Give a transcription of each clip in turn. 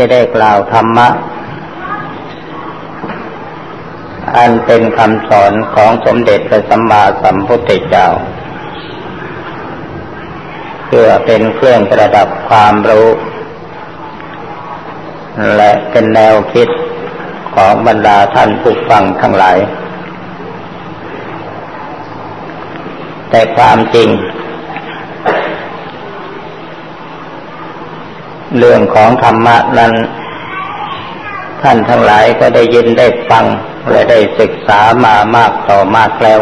ที่ได้กล่าวธรรมะ อันเป็นคำสอนของสมเด็จพระสัมมาสัมพุทธเจ้า เพื่อเป็นเครื่องประดับความรู้ และเป็นแนวคิดของบรรดาท่านผู้ฟังทั้งหลาย แต่ความจริง เรื่องของธรรมะนั้น ท่านทั้งหลายก็ได้ยินได้ฟัง และได้ศึกษามามากต่อมากแล้ว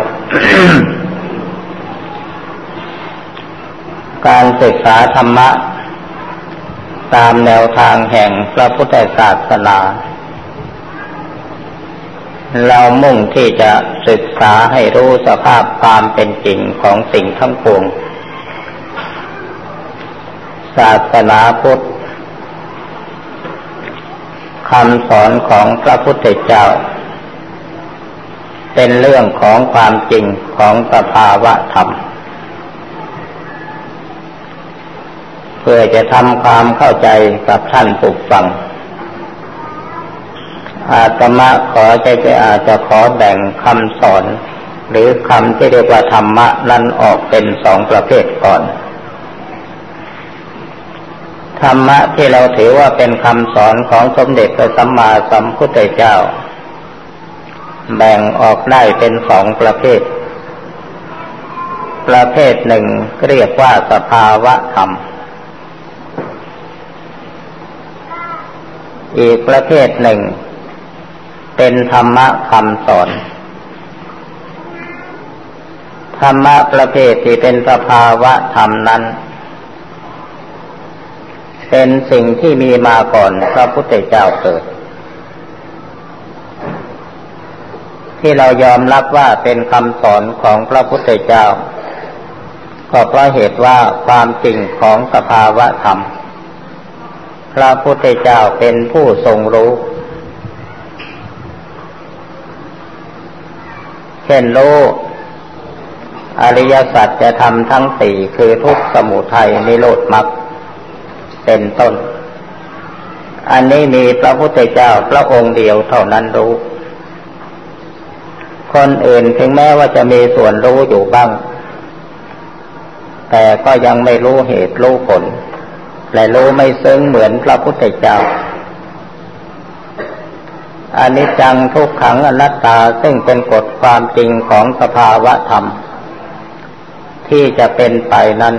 การศึกษาธรรมะ ตามแนวทางแห่งพระพุทธศาสนา เรามุ่งที่จะศึกษาให้รู้สภาพความเป็นจริงของสิ่งทั้งปวงศาสนาพุทธ คำสอนของพระพุทธเจ้า เป็นเรื่องของความจริงของสภาวะธรรม เพื่อจะทำความเข้าใจกับท่านผู้ฟัง อาตมาขอใจจะอาจจะขอแบ่งคำสอน หรือคำที่เรียกว่าธรรมะนั้นออกเป็นสองประเภทก่อน ธรรมะที่เราถือว่าเป็นคำสอนของสมเด็จพระสัมมาสัมพุทธเจ้า แบ่งออกได้เป็นสองประเภท ประเภทหนึ่งเรียกว่าสภาวะธรรม อีกประเภทหนึ่ง เป็นธรรมะคำสอน ธรรมะประเภทที่เป็นสภาวะธรรมนั้น เป็นสิ่งที่มีมาก่อนพระพุทธเจ้าเกิด ที่เรายอมรับว่าเป็นคำสอนของพระพุทธเจ้า ก็เพราะเหตุว่าความจริงของสภาวะธรรม พระพุทธเจ้าเป็นผู้ทรงรู้ เช่นรู้อริยสัจจะทำทั้งสี่คือทุกสมุทัยนิโรธมรรค เป็นต้น อันนี้มีพระพุทธเจ้าพระองค์เดียวเท่านั้นรู้ คนอื่นถึงแม้ว่าจะมีส่วนรู้อยู่บ้าง แต่ก็ยังไม่รู้เหตุรู้ผล และรู้ไม่ซึ้งเหมือนพระพุทธเจ้าอันนี้จังทุกขังอนัตตาซึ่งเป็นกฎความจริงของสภาวะธรรม ที่จะเป็นไปนั้น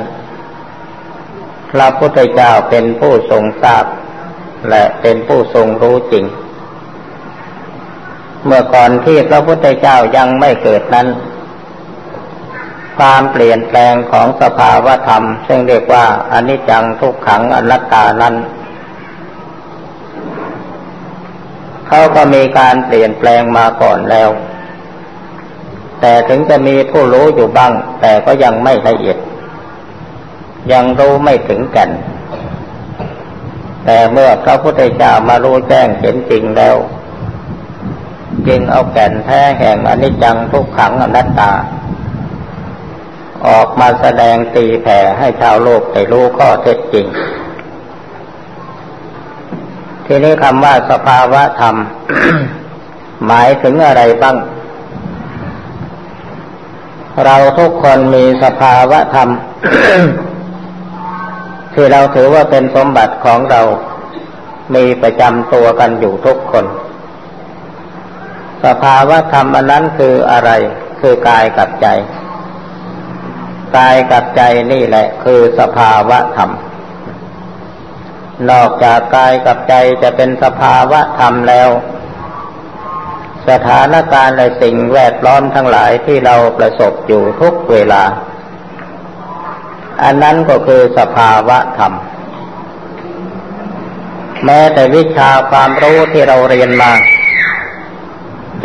พระพุทธเจ้าเป็นผู้ทรงทราบ และเป็นผู้ทรงรู้จริง เมื่อก่อนที่พระพุทธเจ้ายังไม่เกิดนั้น ความเปลี่ยนแปลงของสภาวธรรม ซึ่งเรียกว่าอนิจจังทุกขังอนัตตานั้นเขาก็มีการเปลี่ยนแปลงมาก่อนแล้ว แต่ถึงจะมีผู้รู้อยู่บ้าง แต่ก็ยังไม่ละเอียด ยังรู้ไม่ถึงกัน แต่เมื่อพระพุทธเจ้ามารู้แจ้งเห็นจริงแล้ว จึงเอาแก่นแท้แห่งอนิจจังทุกขังอนัตตา ออกมาแสดงตีแผ่ให้ชาวโลกได้รู้ข้อเท็จจริง ทีนี้คำว่าสภาวะธรรม หมายถึงอะไรบ้างเราทุกคนมีสภาวะธรรม ที่เราถือว่าเป็นสมบัติของเรา มีประจำตัวกันอยู่ทุกคน สภาวะธรรมอันนั้นคืออะไร คือกายกับใจ กายกับใจนี่แหละ คือสภาวะธรรม นอกจากกายกับใจจะเป็นสภาวะธรรมแล้ว สถานการณ์และสิ่งแวดล้อมทั้งหลายที่เราประสบอยู่ทุกเวลา อันนั้นก็คือสภาวะธรรม แม้แต่วิชาความรู้ที่เราเรียนมา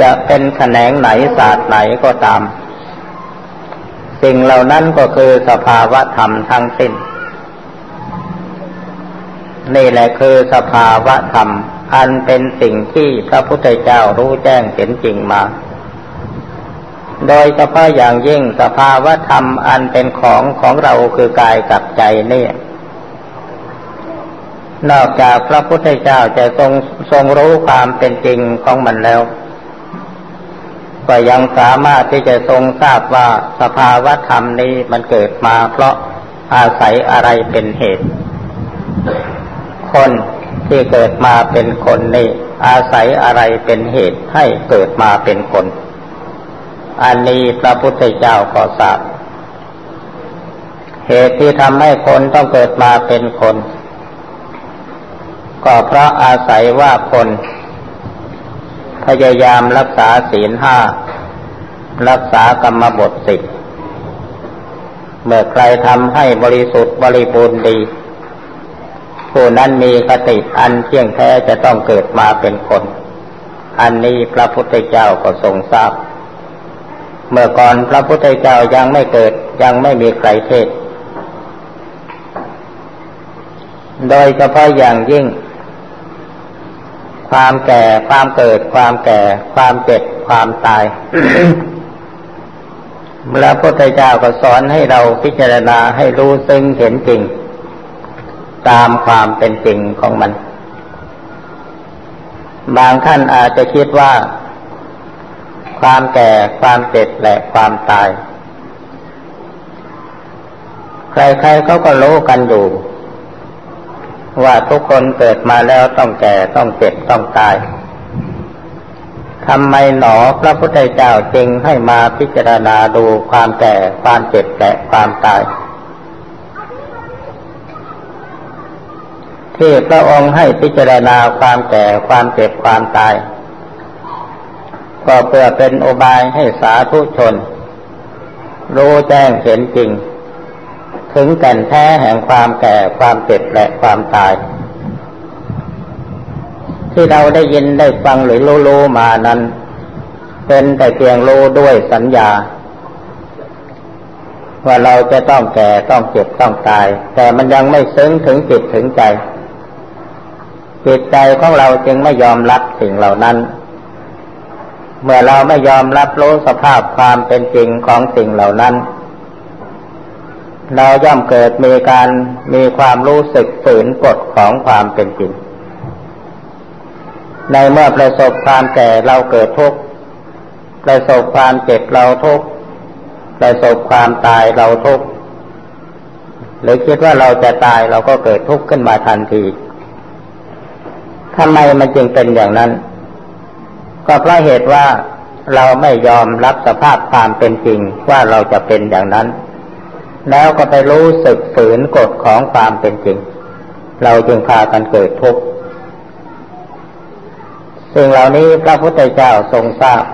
จะเป็นแขนงไหนศาสตร์ไหนก็ตาม สิ่งเหล่านั้นก็คือสภาวะธรรมทั้งสิ้น นี่แหละคือสภาวะธรรม อันเป็นสิ่งที่พระพุทธเจ้ารู้แจ้งเห็นจริงมา โดยเฉพาะอย่างยิ่งสภาวธรรมอันเป็นของของเราคือกายกับใจนี่นอกจากพระพุทธเจ้าจะทรงทรงรู้ความเป็นจริงของมันแล้ว ก็ยังสามารถที่จะทรงทราบว่าสภาวะธรรมนี้มันเกิดมาเพราะอาศัยอะไรเป็นเหตุ คนที่เกิดมาเป็นคนนี่อาศัยอะไรเป็นเหตุให้เกิดมาเป็นคน อันนี้พระพุทธเจ้าก็ทราบ เหตุที่ทำให้คนต้องเกิดมาเป็นคน ก็เพราะอาศัยว่าคน พยายามรักษาศีลห้า รักษากรรมบทสิบเมื่อใครทำให้บริสุทธิ์บริบูรณ์ดี ผู้นั้นมีคติอันเที่ยงแท้จะต้องเกิดมาเป็นคน อันนี้พระพุทธเจ้าก็ทรงทราบ เมื่อก่อนพระพุทธเจ้ายังไม่เกิดยังไม่มีใครเทศ โดยเฉพาะอย่างยิ่ง ความแก่ความเกิด ความแก่ ความเจ็บความตายพระพุทธเจ้าก็สอนให้เราพิจารณาให้รู้ซึ่งเห็นจริง ตามความเป็นจริงของมัน บางท่านอาจจะคิดว่า ความแก่ ความเจ็บและความตาย ใครๆเขาก็รู้กันอยู่ ว่าทุกคนเกิดมาแล้วต้องแก่ต้องเจ็บต้องตายทำไมหนอพระพุทธเจ้าจึงให้มาพิจารณาดูความแก่ความเจ็บและความตาย ที่พระองค์ให้พิจารณาความแก่ความเจ็บความตาย ก็เพื่อเป็นโอบายให้สาธุชน รู้แจ้งเห็นจริง ถึงแก่นแท้แห่งความแก่ความเจ็บและความตาย ที่เราได้ยินได้ฟังหรือรู้รู้มานั้น เป็นแต่เพียงรู้ด้วยสัญญา ว่าเราจะต้องแก่ต้องเจ็บต้องตาย แต่มันยังไม่ซึ้งถึงจิตถึงใจจิตใจของเราจึงไม่ยอมรับสิ่งเหล่านั้น เมื่อเราไม่ยอมรับรู้สภาพความเป็นจริงของสิ่งเหล่านั้น เราย่อมเกิดมีการมีความรู้สึกฝืนกฎของความเป็นจริง ในเมื่อประสบความแก่เราเกิดทุกข์ประสบความเจ็บเราทุกข์ประสบความตายเราทุกข์หรือคิดว่าเราจะตายเราก็เกิดทุกข์ขึ้นมาทันทีทำไมมันจึงเป็นอย่างนั้น ก็เพราะเหตุว่าเราไม่ยอมรับสภาพความเป็นจริงว่าเราจะเป็นอย่างนั้น แล้วก็ไปรู้สึกฝืนกฎของความเป็นจริง เราจึงพากันเกิดทุกข์สิ่งเหล่านี้พระพุทธเจ้าทรงทราบ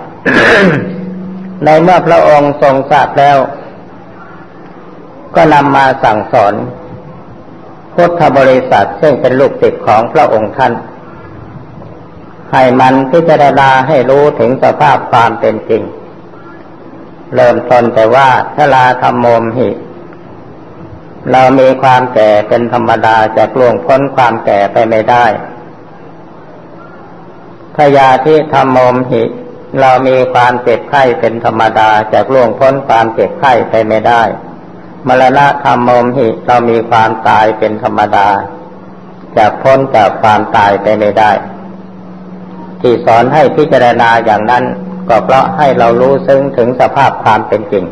ในเมื่อพระองค์ทรงทราบแล้ว ก็นำมาสั่งสอนพุทธบริษัทซึ่งเป็นลูกศิษย์ของพระองค์ท่าน ให้มันพิจารณาให้รู้ถึงสภาพความเป็นจริง เริ่มต้นแต่ว่าชลาธรรมโมหิ เรามีความแก่เป็นธรรมดาจะล่วงพ้นความแก่ไปไม่ได้พยาธิธรรมโมหิ เรามีความเจ็บไข้เป็นธรรมดาจากล่วงพ้นความเจ็บไข้ไปไม่ได้ มรณะธรรมโมหิ เรามีความตายเป็นธรรมดาจากพ้นจากความตายไปไม่ได้ ที่สอนให้พิจารณาอย่างนั้น ก็เพราะให้เรารู้ซึ้งถึงสภาพความเป็นจริง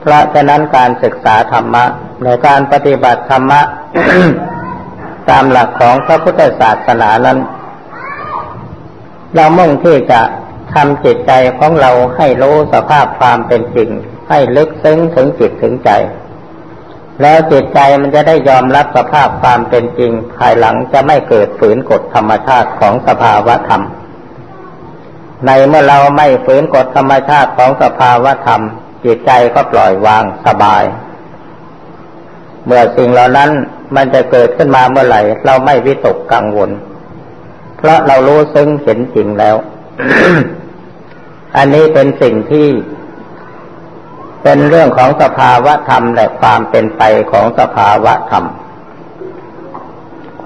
เพราะฉะนั้นการศึกษาธรรมะในการปฏิบัติธรรมะตามหลักของพระพุทธศาสนานั้น เรามุ่งที่จะทำจิตใจของเราให้รู้สภาพความเป็นจริง ให้ลึกซึ้งถึงจิตถึงใจ แล้วจิตใจมันจะได้ยอมรับสภาพความเป็นจริง ภายหลังจะไม่เกิดฝืนกฎธรรมชาติของสภาวะธรรม ในเมื่อเราไม่ฝืนกฎธรรมชาติของสภาวะธรรม จิตใจก็ปล่อยวางสบาย เมื่อสิ่งเหล่านั้นมันจะเกิดขึ้นมาเมื่อไหร่ เราไม่วิตกกังวล เพราะเรารู้ซึ้งเห็นจริงแล้ว อันนี้เป็นสิ่งที่ เป็นเรื่องของสภาวะธรรมและความเป็นไปของสภาวะธรรม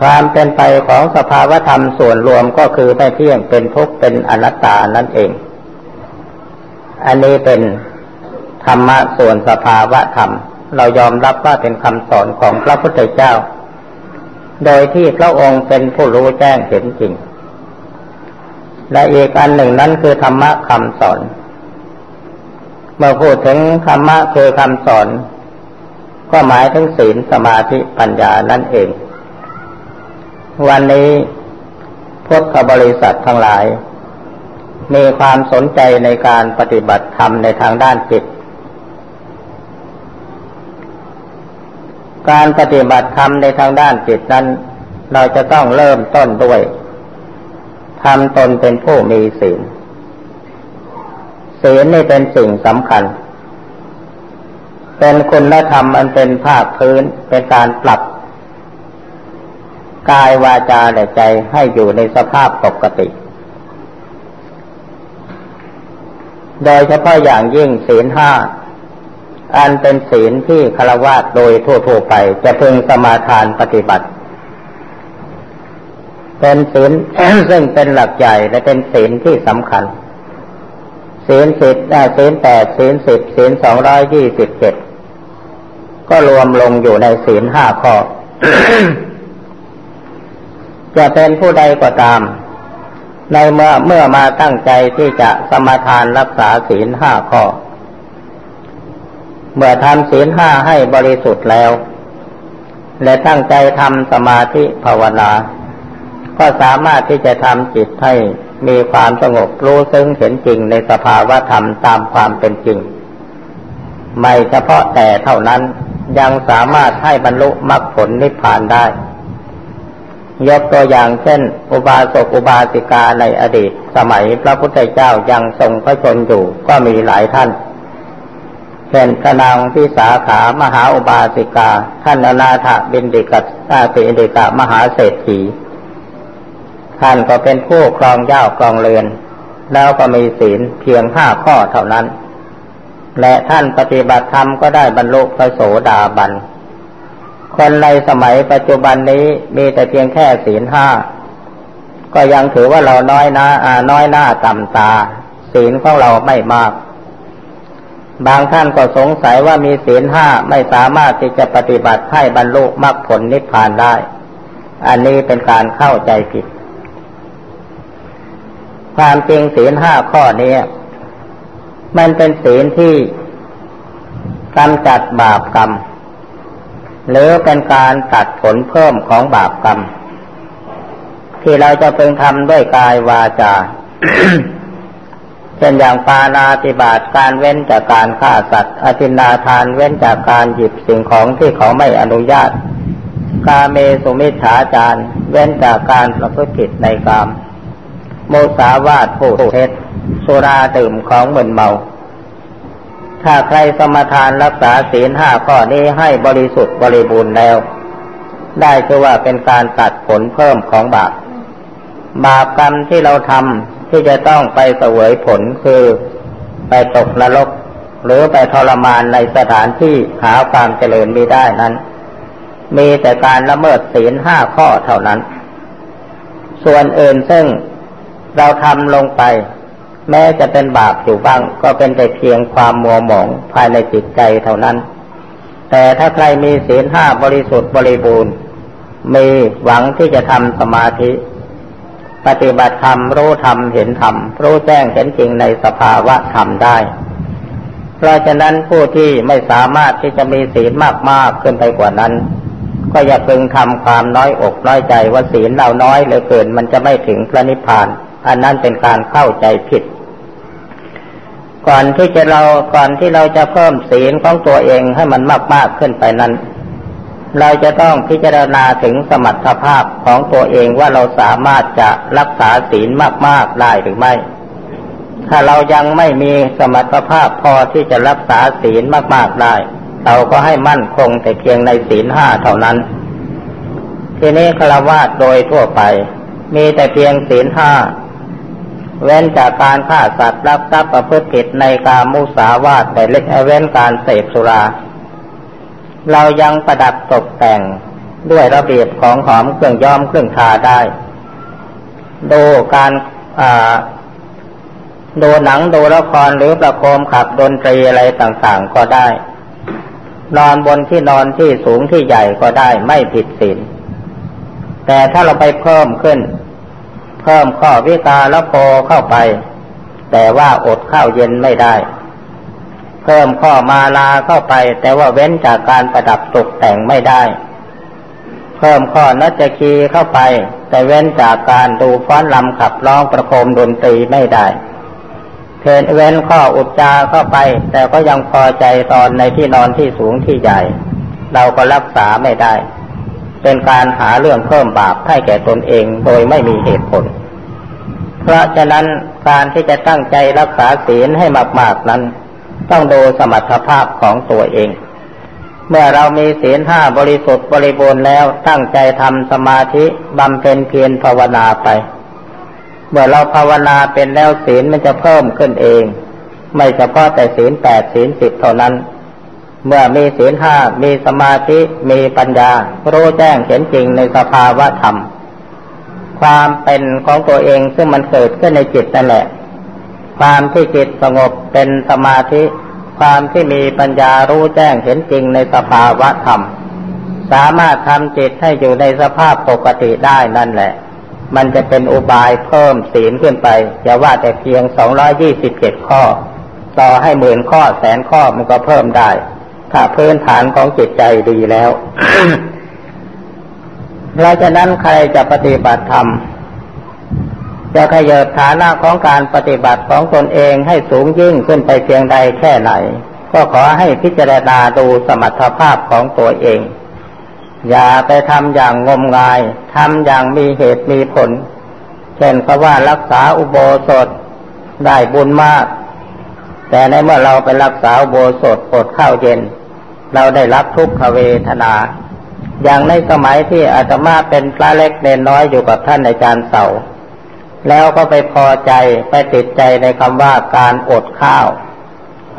ความเป็นไปของสภาวะธรรมส่วนรวมก็คือไม่เที่ยงเป็นทุกข์เป็นอนัตตานั่นเอง อันนี้เป็นธรรมะส่วนสภาวะธรรม เรายอมรับว่าเป็นคำสอนของพระพุทธเจ้า โดยที่พระองค์เป็นผู้รู้แจ้งเห็นจริง และอีกอันหนึ่งนั้นคือธรรมะคำสอน เมื่อพูดถึงธรรมะคือคำสอน ก็หมายถึงศีลสมาธิปัญญานั่นเอง วันนี้พุทธบริษัททั้งหลาย มีความสนใจในการปฏิบัติธรรมในทางด้านจิต การปฏิบัติธรรมในทางด้านจิตนั้น เราจะต้องเริ่มต้นด้วยทำตนเป็นผู้มีศีล ศีลนี่เป็นสิ่งสำคัญ เป็นคุณธรรมอันเป็นภาคพื้นเป็นการปรับ กายวาจาและใจให้อยู่ในสภาพปกติ โดยเฉพาะอย่างยิ่งศีลห้าอันเป็นศีลที่คารวะโดยทั่วๆไป จะพึงสมาทานปฏิบัติ เป็นศีลซึ่งเป็นหลักใหญ่และเป็นศีลที่สำคัญ ศีลสิบศีลแปดศีลสิบศีลสองร้อยยี่สิบเจ็ดก็รวมลงอยู่ในศีลห้าข้อ จะเป็นผู้ใดก็ตาม ในเมื่อเมื่อมาตั้งใจที่จะสมาทานรักษาศีลห้าข้อ เมื่อทำศีลห้าให้บริสุทธิ์แล้ว และตั้งใจทำสมาธิภาวนา ก็สามารถที่จะทำจิตให้ มีความสงบรู้ซึ้งเห็นจริงในสภาวะธรรมตามความเป็นจริง ไม่เฉพาะแต่เท่านั้นยังสามารถให้บรรลุมรรคผลนิพพานได้ ยกตัวอย่างเช่น อุบาสกอุบาสิกาในอดีต สมัยพระพุทธเจ้ายังทรงพระชนอยู่ก็มีหลายท่าน เช่นพระนางพิสาขามหาอุบาสิกา ท่านอนาถบินดิกัตาติอิกามหาเศรษฐี ท่านก็เป็นผู้ครองย่าครองเรือน แล้วก็มีศีลเพียงห้าข้อเท่านั้น และท่านปฏิบัติธรรมก็ได้บรรลุพระโสดาบัน คนในสมัยปัจจุบันนี้มีแต่เพียงแค่ศีลห้าก็ยังถือว่าเราน้อยหน้าอาน้อยหน้าต่ำตา ศีลของเราไม่มาก บางท่านก็สงสัยว่ามีศีลห้าไม่สามารถที่จะปฏิบัติให้บรรลุมรรคผลนิพพานได้ อันนี้เป็นการเข้าใจผิด ความจริงศีลห้าข้อนี้มันเป็นศีลที่กำจัดบาปกรรม หรือเป็นการตัดผลเพิ่มของบาปกรรม ที่เราจะพึงทำด้วยกายวาจาเช่นอย่างปานาติบาตการเว้นจากการฆ่าสัตว์อธินาทานเว้นจากการหยิบสิ่งของที่เขาไม่อนุญาต กาเมสุมิชาจารเว้นจากการประพฤติผิดในกาม โมสาวาทผู้เท็จสุราดื่มของมึนเมา ถ้าใครสมทานรักษาศีลห้าข้อนี้ให้บริสุทธิ์บริบูรณ์แล้ว ได้ชื่อว่าเป็นการตัดผลเพิ่มของบาป บาปกรรมที่เราทำที่จะต้องไปเสวยผลคือไปตกนรก หรือไปทรมานในสถานที่หาความเจริญไม่ได้นั้น มีแต่การละเมิดศีลห้าข้อเท่านั้น ส่วนอื่นซึ่ง เราทำลงไป แม้จะเป็นบาปอยู่บ้าง ก็เป็นแต่เพียงความมัวหมองภายในจิตใจเท่านั้น แต่ถ้าใครมีศีลห้าบริสุทธิ์บริบูรณ์ มีหวังที่จะทำสมาธิ ปฏิบัติธรรมรู้ธรรมเห็นธรรมรู้แจ้งเห็นจริงในสภาวะธรรมได้ เพราะฉะนั้นผู้ที่ไม่สามารถที่จะมีศีลมากๆขึ้นไปกว่านั้นก็อย่าพึงทำความน้อยอกน้อยใจว่าศีลเราน้อยเหลือเกิน มันจะไม่ถึงพระนิพพาน อันนั้นเป็นการเข้าใจผิด ก่อนที่จะเราก่อนที่เราจะเพิ่มศีลของตัวเองให้มันมากมากขึ้นไปนั้น เราจะต้องพิจารณาถึงสมรรถภาพของตัวเองว่าเราสามารถจะรักษาศีลมากๆได้หรือไม่ ถ้าเรายังไม่มีสมรรถภาพพอที่จะรักษาศีลมากๆได้ เราก็ให้มั่นคงแต่เพียงในศีลห้าเท่านั้นทีนี้ฆราวาสโดยทั่วไป มีแต่เพียงศีลห้า เว้นจากการฆ่าสัตว์รักทรัพย์ประพฤติผิดในการมุสาวาทแต่เล็กเว้นการเสพสุรา เรายังประดับตกแต่งด้วยระเบียบของหอมเครื่องย้อมเครื่องทาได้ ดูการดูหนังดูละครหรือประโคมขับดนตรีอะไรต่างๆก็ได้ นอนบนที่นอนที่สูงที่ใหญ่ก็ได้ไม่ผิดศีลแต่ถ้าเราไปเพิ่มขึ้น เพิ่มข้อวิกาละโพเข้าไป แต่ว่าอดข้าวเย็นไม่ได้ เพิ่มข้อมาลาเข้าไป แต่ว่าเว้นจากการประดับตกแต่งไม่ได้ เพิ่มข้อนัจคีเข้าไป แต่เว้นจากการดูฟ้อนลำขับร้องประโคมดนตรีไม่ได้เพนเว้นข้ออุจจาเข้าไป แต่ก็ยังพอใจตอนในที่นอนที่สูงที่ใหญ่ เราก็รักษาไม่ได้ เป็นการหาเรื่องเพิ่มบาปให้แก่ตนเองโดยไม่มีเหตุผล เพราะฉะนั้นการที่จะตั้งใจรักษาศีลให้มากๆนั้น ต้องดูสมรรถภาพของตัวเอง เมื่อเรามีศีลห้าบริสุทธิ์บริบูรณ์แล้วตั้งใจทำสมาธิบำเพ็ญเพียรภาวนาไป เมื่อเราภาวนาเป็นแล้วศีลมันจะเพิ่มขึ้นเอง ไม่เฉพาะแต่ศีลแปดศีลสิบเท่านั้น เมื่อมีศีลห้ามีสมาธิมีปัญญา รู้แจ้งเห็นจริงในสภาวะธรรม ความเป็นของตัวเองซึ่งมันเกิดขึ้นในจิตนั่นแหละ ความที่จิตสงบเป็นสมาธิ ความที่มีปัญญารู้แจ้งเห็นจริงในสภาวะธรรม สามารถทำจิตให้อยู่ในสภาพปกติได้นั่นแหละ มันจะเป็นอุบายเพิ่มศีลขึ้นไปอย่าว่าแต่เพียงสองร้อยี่สิบเจ็ดข้อ ต่อให้หมื่นข้อแสนข้อมันก็เพิ่มได้ ถ้าพื้นฐานของจิตใจดีแล้วเราจะนั้นใครจะปฏิบัติธรรม จะขยับฐานะของการปฏิบัติของตนเองให้สูงยิ่งขึ้นไปเพียงใดแค่ไหน ก็ขอให้พิจารณาดูสมรรถภาพของตัวเอง อย่าไปทำอย่างงมงายทำอย่างมีเหตุมีผล เช่นเพราะว่ารักษาอุโบสถได้บุญมาก แต่ในเมื่อเราไปรักษาโบสถอดข้าวเย็น เราได้รับทุกขเวทนา อย่างในสมัยที่อาตมาเป็นพระเล็กเนนน้อยอยู่กับท่านอาจารย์เสา แล้วก็ไปพอใจไปติดใจในคำว่าการอดข้าว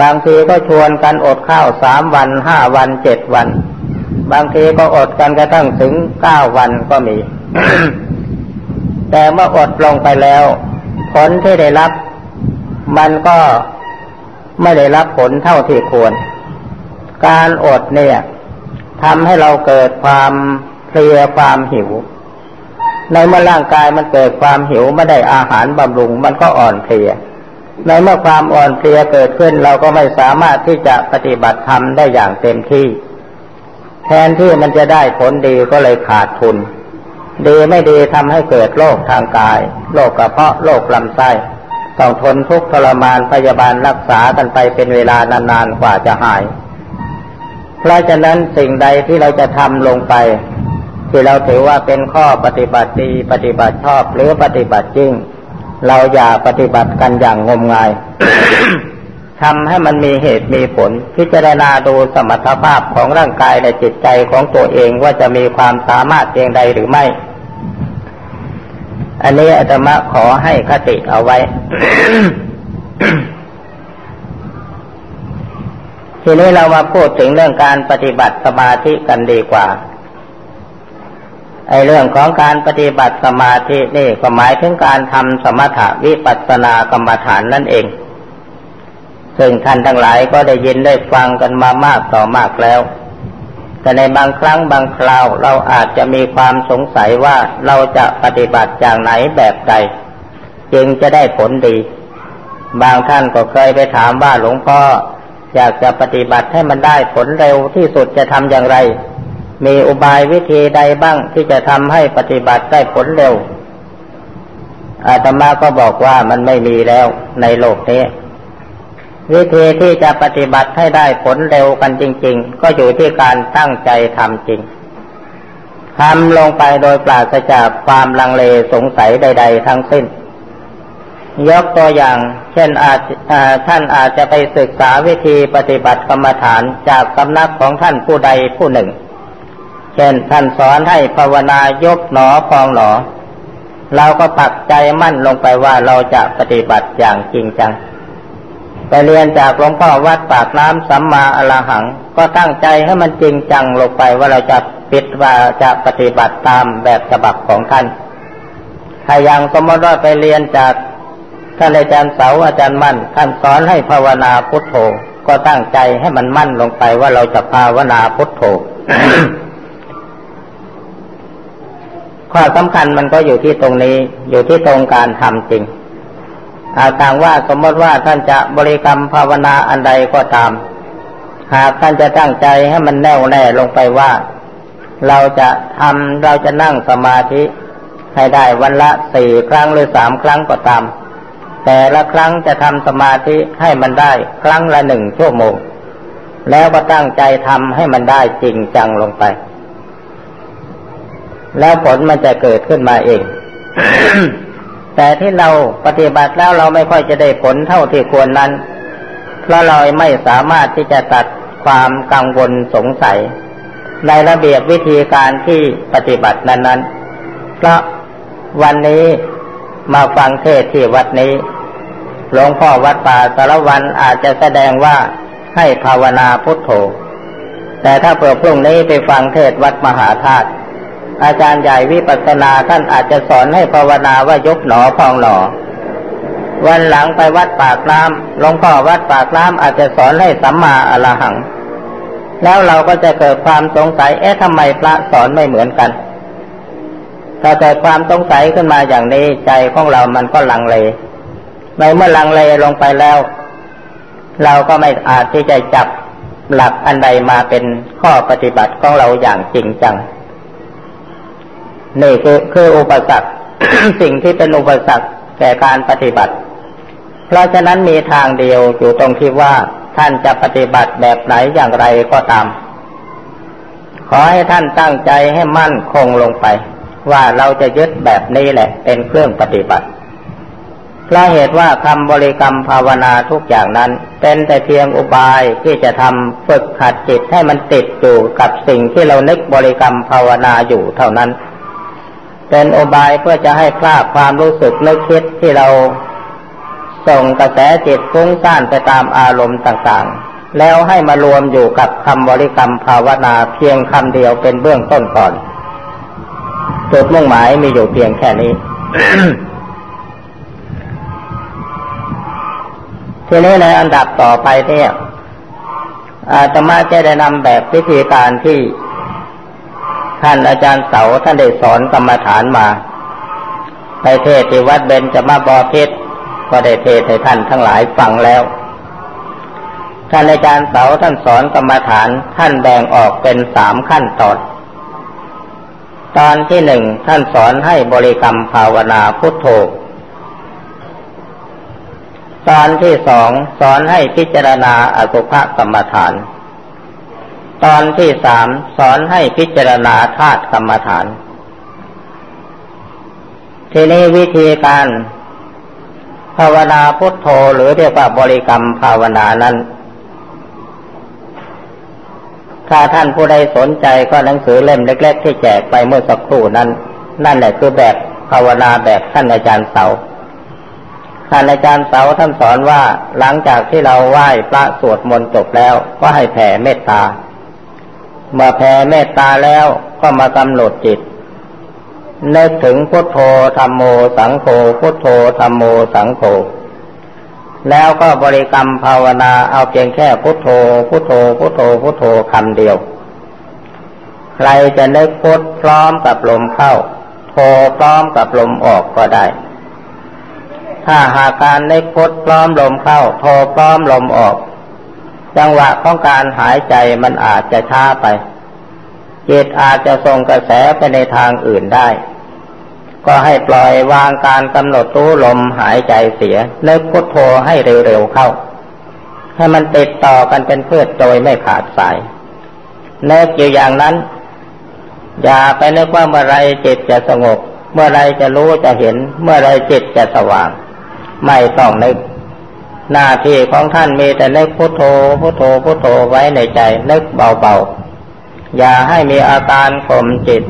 บางทีก็ชวนกันอดข้าวสามวันห้าวันเจ็ดวัน บางทีก็อดกันกระทั่งถึงเก้าวันก็มี แต่เมื่ออดลงไปแล้ว ผลที่ได้รับ มันก็ ไม่ได้รับผลเท่าที่ควร การอดเนี่ยทำให้เราเกิดความเพลียความหิว ในเมื่อร่างกายมันเกิดความหิวไม่ได้อาหารบำรุง มันก็อ่อนเพลีย ในเมื่อความอ่อนเพลียเกิดขึ้นเราก็ไม่สามารถที่จะปฏิบัติธรรมได้อย่างเต็มที่ แทนที่มันจะได้ผลดีก็เลยขาดทุน ดีไม่ดีทำให้เกิดโรคทางกายโรคกระเพาะโรคลำไส้ ต้องทนทุกข์ทรมานพยาบาลรักษากันไปเป็นเวลานานๆกว่าจะหาย เพราะฉะนั้นสิ่งใดที่เราจะทำลงไป ที่เราถือว่าเป็นข้อปฏิบัติดีปฏิบัติชอบหรือปฏิบัติจริง เราอย่าปฏิบัติกันอย่างงมงายทำให้มันมีเหตุมีผล พิจารณาดูสมรรถภาพของร่างกายและจิตใจของตัวเองว่าจะมีความสามารถเพียงใดหรือไม่ อันนี้อาตมาขอให้คติเอาไว้ ทีนี้เรามาพูดถึงเรื่องการปฏิบัติสมาธิกันดีกว่า ไอเรื่องของการปฏิบัติสมาธินี่ก็หมายถึงการทำสมถะวิปัสสนากรรมฐานนั่นเอง ซึ่งท่านทั้งหลายก็ได้ยินได้ฟังกันมามากต่อมากแล้ว แต่ในบางครั้งบางคราวเราอาจจะมีความสงสัยว่าเราจะปฏิบัติอย่างไหนแบบใดจึงจะได้ผลดี บางท่านก็เคยไปถามว่าหลวงพ่ออยากจะปฏิบัติให้มันได้ผลเร็วที่สุดจะทำอย่างไร มีอุบายวิธีใดบ้างที่จะทำให้ปฏิบัติได้ผลเร็วอาตมาก็บอกว่ามันไม่มีแล้วในโลกนี้ วิธีที่จะปฏิบัติให้ได้ผลเร็วกันจริง ๆ ก็อยู่ที่การตั้งใจทำจริงทำลงไปโดยปราศจากความลังเลสงสัยใด ๆ ทั้งสิ้น ยกตัวอย่าง เช่นอาจท่านอาจจะไปศึกษาวิธีปฏิบัติกรรมฐานจากสำนักของท่านผู้ใดผู้หนึ่ง เช่นท่านสอนให้ภาวนายกหนอพองหนอ เราก็ปักใจมั่นลงไปว่าเราจะปฏิบัติอย่างจริงจัง ไปเรียนจากหลวงพ่อวัดปากน้ำสัมมาอรหัง ก็ตั้งใจให้มันจริงจังลงไปว่าเราจะปิดว่าจะปฏิบัติตามแบบฉบับของท่านถ้ายังสมมติว่าไปเรียนจากท่านอาจารย์เสาอาจารย์มั่นท่านสอนให้ภาวนาพุทโธ ก็ตั้งใจให้มันมั่นลงไปว่าเราจะภาวนาพุทโธข้อสำคัญมันก็อยู่ที่ตรงนี้อยู่ที่ตรงการทำจริง อากต่างว่าสมมติว่าท่านจะบริกรรมภาวนาอันใดก็ตาม หากท่านจะตั้งใจให้มันแน่วแน่ลงไปว่า เราจะทำเราจะนั่งสมาธิให้ได้วันละสี่ครั้งหรือสามครั้งก็ตาม แต่ละครั้งจะทำสมาธิให้มันได้ครั้งละหนึ่งชั่วโมง แล้วก็ตั้งใจทำให้มันได้จริงจังลงไป แล้วผลมันจะเกิดขึ้นมาเอง แต่ที่เราปฏิบัติแล้วเราไม่ค่อยจะได้ผลเท่าที่ควรนั้น เพราะเราไม่สามารถที่จะตัดความกังวลสงสัย ในระเบียบวิธีการที่ปฏิบัตินั้นๆ เพราะวันนี้มาฟังเทศที่วัดนี้ หลวงพ่อวัดป่าสารวันอาจจะแสดงว่าให้ภาวนาพุทโธ แต่ถ้าเผื่อพรุ่งนี้ไปฟังเทศวัดมหาธาตุ อาจารย์ใหญ่วิปัสสนาท่านอาจจะสอนให้ภาวนาว่ายกหนอพองหนอ วันหลังไปวัดปากน้ำหลวงพ่อวัดปากน้ำอาจจะสอนให้สัมมาอรหัง แล้วเราก็จะเกิดความสงสัย เอ๊ะทำไมพระสอนไม่เหมือนกันถ้าเกิดความสงสัยขึ้นมาอย่างนี้ใจของเรามันก็ลังเล ในเมื่อลังเลลงไปแล้ว เราก็ไม่อาจที่จะจับหลักอันใดมาเป็นข้อปฏิบัติของเราอย่างจริงจัง นี่คือคืออุปสรรคสิ่งที่เป็นอุปสรรคแก่การปฏิบัติ เพราะฉะนั้นมีทางเดียวอยู่ตรงที่ว่าท่านจะปฏิบัติแบบไหนอย่างไรก็ตาม ขอให้ท่านตั้งใจให้มั่นคงลงไป ว่าเราจะยึดแบบนี้แหละ เป็นเครื่องปฏิบัติเพราะเหตุว่าคำบริกรรมภาวนาทุกอย่างนั้น เป็นแต่เพียงอุบายที่จะทำฝึกขัดจิตให้มันติดอยู่กับสิ่งที่เรานึกบริกรรมภาวนาอยู่เท่านั้น เป็นอบายเพื่อจะให้พลาดความรู้สึกนึกคิดที่เราส่งกระแสจิตฟุ้งซ่านไปตามอารมณ์ต่างๆ แล้วให้มารวมอยู่กับคำบริกรรมภาวนาเพียงคำเดียวเป็นเบื้องต้นก่อนจุดมุ่งหมายมีอยู่เพียงแค่นี้ทีนี้ในอันดับต่อไปเนี่ยอาตมาจะได้นำแบบวิธีการที่ ท่านอาจารย์เสาท่านได้สอนกรรมฐานมา ไปเทศที่วัดเบญจมาบอพิษก็ได้เทศให้ท่านทั้งหลายฟังแล้ว ท่านอาจารย์เสาท่านสอนกรรมฐานท่านแบ่งออกเป็นสามขั้นตอน ตอนที่หนึ่งท่านสอนให้บริกรรมภาวนาพุทโธ ตอนที่สองสอนให้พิจารณาอสุภกรรมฐาน ตอนที่สามสอนให้พิจารณาธาตุกรรมฐาน ทีนี้วิธีการภาวนาพุทโธหรือเรียกว่าบริกรรมภาวนานั้น ถ้าท่านผู้ใดสนใจก็หนังสือเล่มเล็ก ๆ ที่แจกไปเมื่อสักครู่นั้น นั่นแหละคือแบบภาวนาแบบท่านอาจารย์เสาท่านอาจารย์เสาท่านสอนว่าหลังจากที่เราไหว้พระสวดมนต์จบแล้วก็ให้แผ่เมตตา เมื่อแผ่เมตตาแล้วก็มากำหนดจิตนึกถึงพุทโธธรรมโมสังโฆพุทโธธรรมโมสังโฆแล้วก็บริกรรมภาวนาเอาเพียงแค่พุทโธพุทโธพุทโธพุทโธคำเดียว ใครจะนึกพุทพร้อมกับลมเข้า โธพร้อมกับลมออกก็ได้ ถ้าหากการนึกพุทพร้อมลมเข้า โธพร้อมลมออก จังหวะของการหายใจมันอาจจะช้าไปจิตอาจจะส่งกระแสไปในทางอื่นได้ ก็ให้ปล่อยวางการกำหนดรู้ลมหายใจเสียเลิกพุทโธให้เร็วๆเข้า ให้มันติดต่อกันเป็นเพื่อโดยไม่ขาดสายเลิกอยู่อย่างนั้น อย่าไปนึกว่าเมื่อไรจิตจะสงบ เมื่อไรจะรู้จะเห็น เมื่อไรจิตจะสว่าง ไม่ต้องนึก หน้าที่ของท่านมีแต่นึกพุโทโธพุโทโธพุโทโธไว้ในใจนึกเบาๆ อย่าให้มีอาการข่มจิต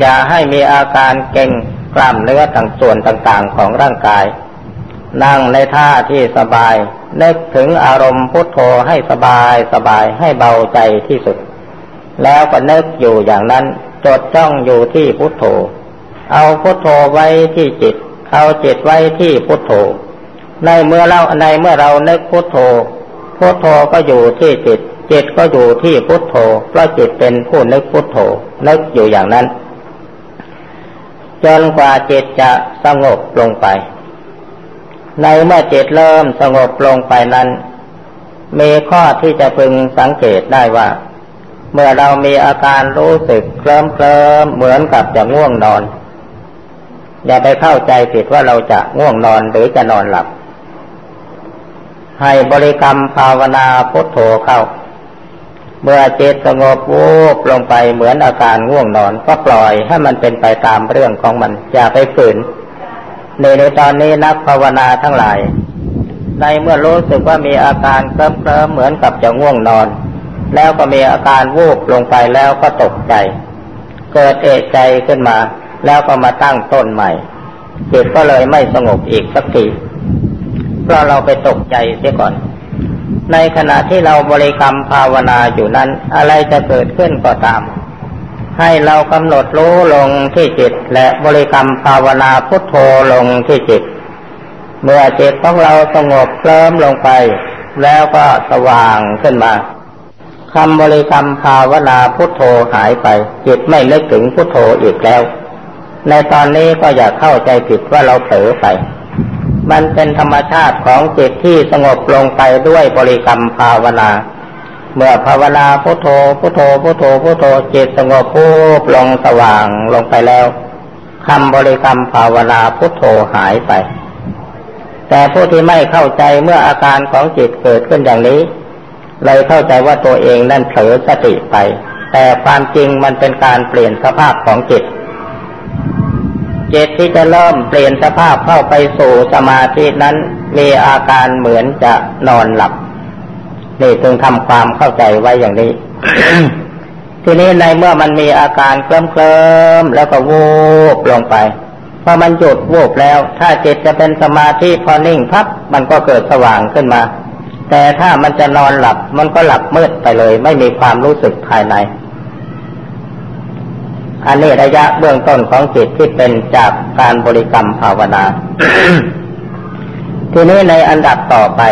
อย่าให้มีอาการเก่งกล้ามเนื้อต่างส่วนต่างๆของร่างกาย นั่งในท่าที่สบายนึกถึงอารมณ์พุทโธให้สบายสบายให้เบาใจที่สุด แล้วก็นึกอยู่อย่างนั้นจดจ้องอยู่ที่พุทโธ เอาพุทโธไว้ที่จิต เอาจิตไว้ที่พุทโธ ในเมื่อเราในเมื่อเรานึกพุทโธ พุทโธก็อยู่ที่จิต จิตก็อยู่ที่พุทโธ เพราะจิตเป็นผู้นึกพุทโธ นึกอยู่อย่างนั้น จนกว่าจิตจะสงบลงไป ในเมื่อจิตเริ่มสงบลงไปนั้น มีข้อที่จะพึงสังเกตได้ว่า เมื่อเรามีอาการรู้สึกเคลิ้มเคลิมเหมือนกับจะง่วงนอน อย่าไปเข้าใจผิดว่าเราจะง่วงนอนหรือจะนอนหลับ ให้บริกรรมภาวนาพุทโธเข้า เมื่อจิตสงบวูบลงไปเหมือนอาการง่วงนอน ก็ปล่อยให้มันเป็นไปตามเรื่องของมัน อย่าไปฝืน ในในตอนนี้นักภาวนาทั้งหลาย ในเมื่อรู้สึกว่ามีอาการเคลิ้มเคลิ้มเหมือนกับจะง่วงนอน แล้วก็มีอาการวูบลงไปแล้วก็ตกใจ เกิดเอะใจขึ้นมา แล้วก็มาตั้งต้นใหม่จิตก็เลยไม่สงบอีกสักที เพราะเราไปตกใจเสียก่อน ในขณะที่เราบริกรรมภาวนาอยู่นั้น อะไรจะเกิดขึ้นก็ตาม ให้เรากำหนดรู้ลงที่จิต และบริกรรมภาวนาพุทโธลงที่จิต เมื่อจิตของเราสงบเคลิ้มลงไป แล้วก็สว่างขึ้นมาคำบริกรรมภาวนาพุทโธหายไป จิตไม่นึกถึงพุทโธอีกแล้ว ในตอนนี้ก็อย่าเข้าใจผิดว่าเราเผลอไป มันเป็นธรรมชาติของจิตที่สงบลงไปด้วยบริกรรมภาวนา เมื่อภาวนาพุทโธพุทโธพุทโธพุทโธจิตสงบพุบลงสว่างลงไปแล้วคำบริกรรมภาวนาพุทโธหายไป แต่ผู้ที่ไม่เข้าใจเมื่ออาการของจิตเกิดขึ้นอย่างนี้ เลยเข้าใจว่าตัวเองนั่นเผลอสติไป แต่ความจริงมันเป็นการเปลี่ยนสภาพของจิต จิตที่จะเริ่มเปลี่ยนสภาพเข้าไปสู่สมาธินั้น มีอาการเหมือนจะนอนหลับนี่จึงทำความเข้าใจไว้อย่างนี้ ทีนี้ในเมื่อมันมีอาการเคลิ้มเคลิมแล้วก็วูบลงไปพอมันหยุดวูบแล้ว ถ้าจิตจะเป็นสมาธิพอนิ่งพับมันก็เกิดสว่างขึ้นมา แต่ถ้ามันจะนอนหลับมันก็หลับมืดไปเลย ไม่มีความรู้สึกภายใน อันนี้ระยะเบื้องต้นของจิตที่เป็นจากการบริกรรมภาวนา ทีนี้ในอันดับต่อไป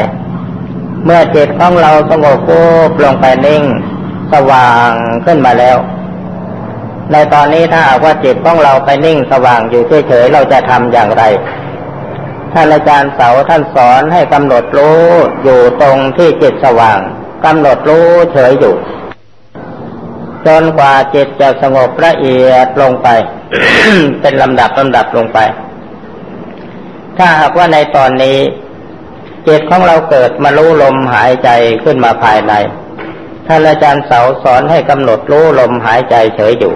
เมื่อจิตของเราสงบปุ๊บลงไปนิ่ง สว่างขึ้นมาแล้ว ในตอนนี้ถ้าว่าจิตของเราไปนิ่งสว่างอยู่เฉยๆเราจะทำอย่างไรท่านอาจารย์เสาท่านสอนให้กำหนดรู้อยู่ตรงที่จิตสว่างกำหนดรู้เฉยอยู่ จนกว่าจิตจะสงบละเอียดลงไป เป็นลำดับลำดับลงไป ถ้าหากว่าในตอนนี้ จิตของเราเกิดมารู้ลมหายใจขึ้นมาภายในท่านอาจารย์เสาสอนให้กำหนดรู้ลมหายใจเฉยอยู่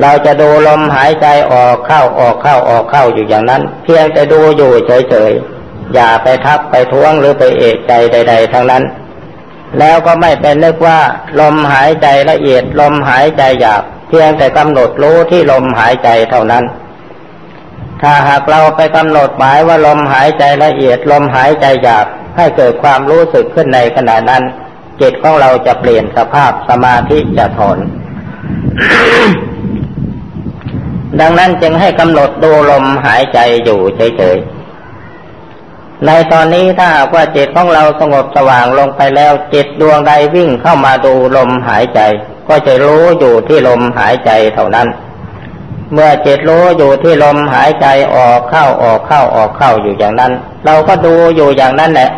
เราจะดูลมหายใจออกเข้าออกเข้าออกเข้าอยู่อย่างนั้น เพียงแต่ดูอยู่เฉยๆอย่าไปทับไปท้วงหรือไปเอกใจใด ๆทั้งนั้น แล้วก็ไม่เป็นนึกว่า ลมหายใจละเอียด ลมหายใจหยาบเพียงแต่กำหนดรู้ที่ลมหายใจเท่านั้น ถ้าหากเราไปกำหนดหมายว่าลมหายใจละเอียด ลมหายใจหยาบให้เกิดความรู้สึกขึ้นในขณะนั้นจิตของเราจะเปลี่ยนสภาพสมาธิจะถอน ดังนั้นจึงให้กำหนดดูลมหายใจอยู่เฉยๆ ในตอนนี้ถ้าว่าจิตของเราสงบสว่างลงไปแล้ว จิตดวงใดวิ่งเข้ามาดูลมหายใจ ก็จะรู้อยู่ที่ลมหายใจเท่านั้น เมื่อจิตรู้อยู่ที่ลมหายใจออกเข้าออกเข้าออกเข้าอยู่อย่างนั้น เราก็ดูอยู่อย่างนั้นแหละ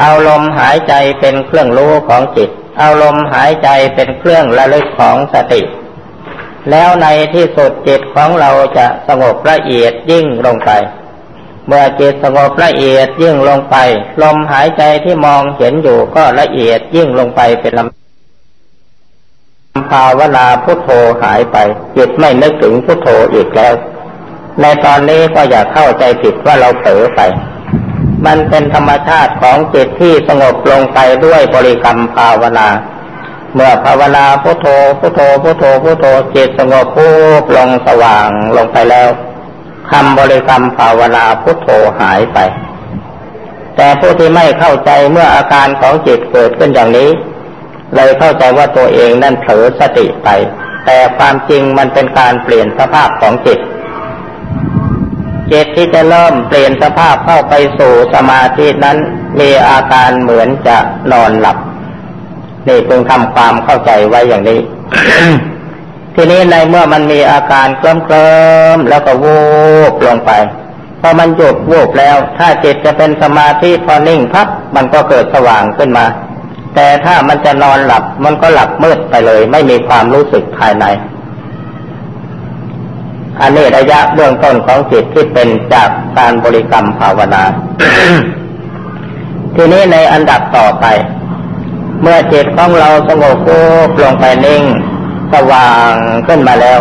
เอาลมหายใจเป็นเครื่องรู้ของจิต เอาลมหายใจเป็นเครื่องระลึกของสติ แล้วในที่สุดจิตของเราจะสงบละเอียดยิ่งลงไป เมื่อจิตสงบละเอียดยิ่งลงไป ลมหายใจที่มองเห็นอยู่ก็ละเอียดยิ่งลงไปเป็นลำภาวนาพุทโธหายไป จิตไม่นึกถึงพุทโธอีกแล้ว ในตอนนี้ก็อย่าเข้าใจผิดว่าเราเผลอไป มันเป็นธรรมชาติของจิตที่สงบลงไปด้วยบริกรรมภาวนา เมื่อภาวนาพุทโธพุทโธพุทโธพุทโธจิตสงบพุบลงสว่างลงไปแล้ว คำบริกรรมภาวนาพุทโธหายไป แต่ผู้ที่ไม่เข้าใจเมื่ออาการของจิตเกิดขึ้นอย่างนี้ เลยเข้าใจว่าตัวเองนั่นเผลอสติไป แต่ความจริงมันเป็นการเปลี่ยนสภาพของจิตจิตที่จะเริ่มเปลี่ยนสภาพเข้าไปสู่สมาธินั้น มีอาการเหมือนจะนอนหลับ นี่จึงทำความเข้าใจไว้อย่างนี้ ทีนี้ในเมื่อมันมีอาการเคลิ้มเคลิมแล้วก็วูบลงไปพอมันหยุดวูบแล้ว ถ้าจิตจะเป็นสมาธิพอนิ่งพับมันก็เกิดสว่างขึ้นมา แต่ถ้ามันจะนอนหลับมันก็หลับมืดไปเลย ไม่มีความรู้สึกภายในอันนี้ระยะเบื้องต้นของจิตที่เป็นจากการบริกรรมภาวนา ทีนี้ในอันดับต่อไป เมื่อจิตของเราสงบวูบลงไปนิ่ง สว่างขึ้นมาแล้ว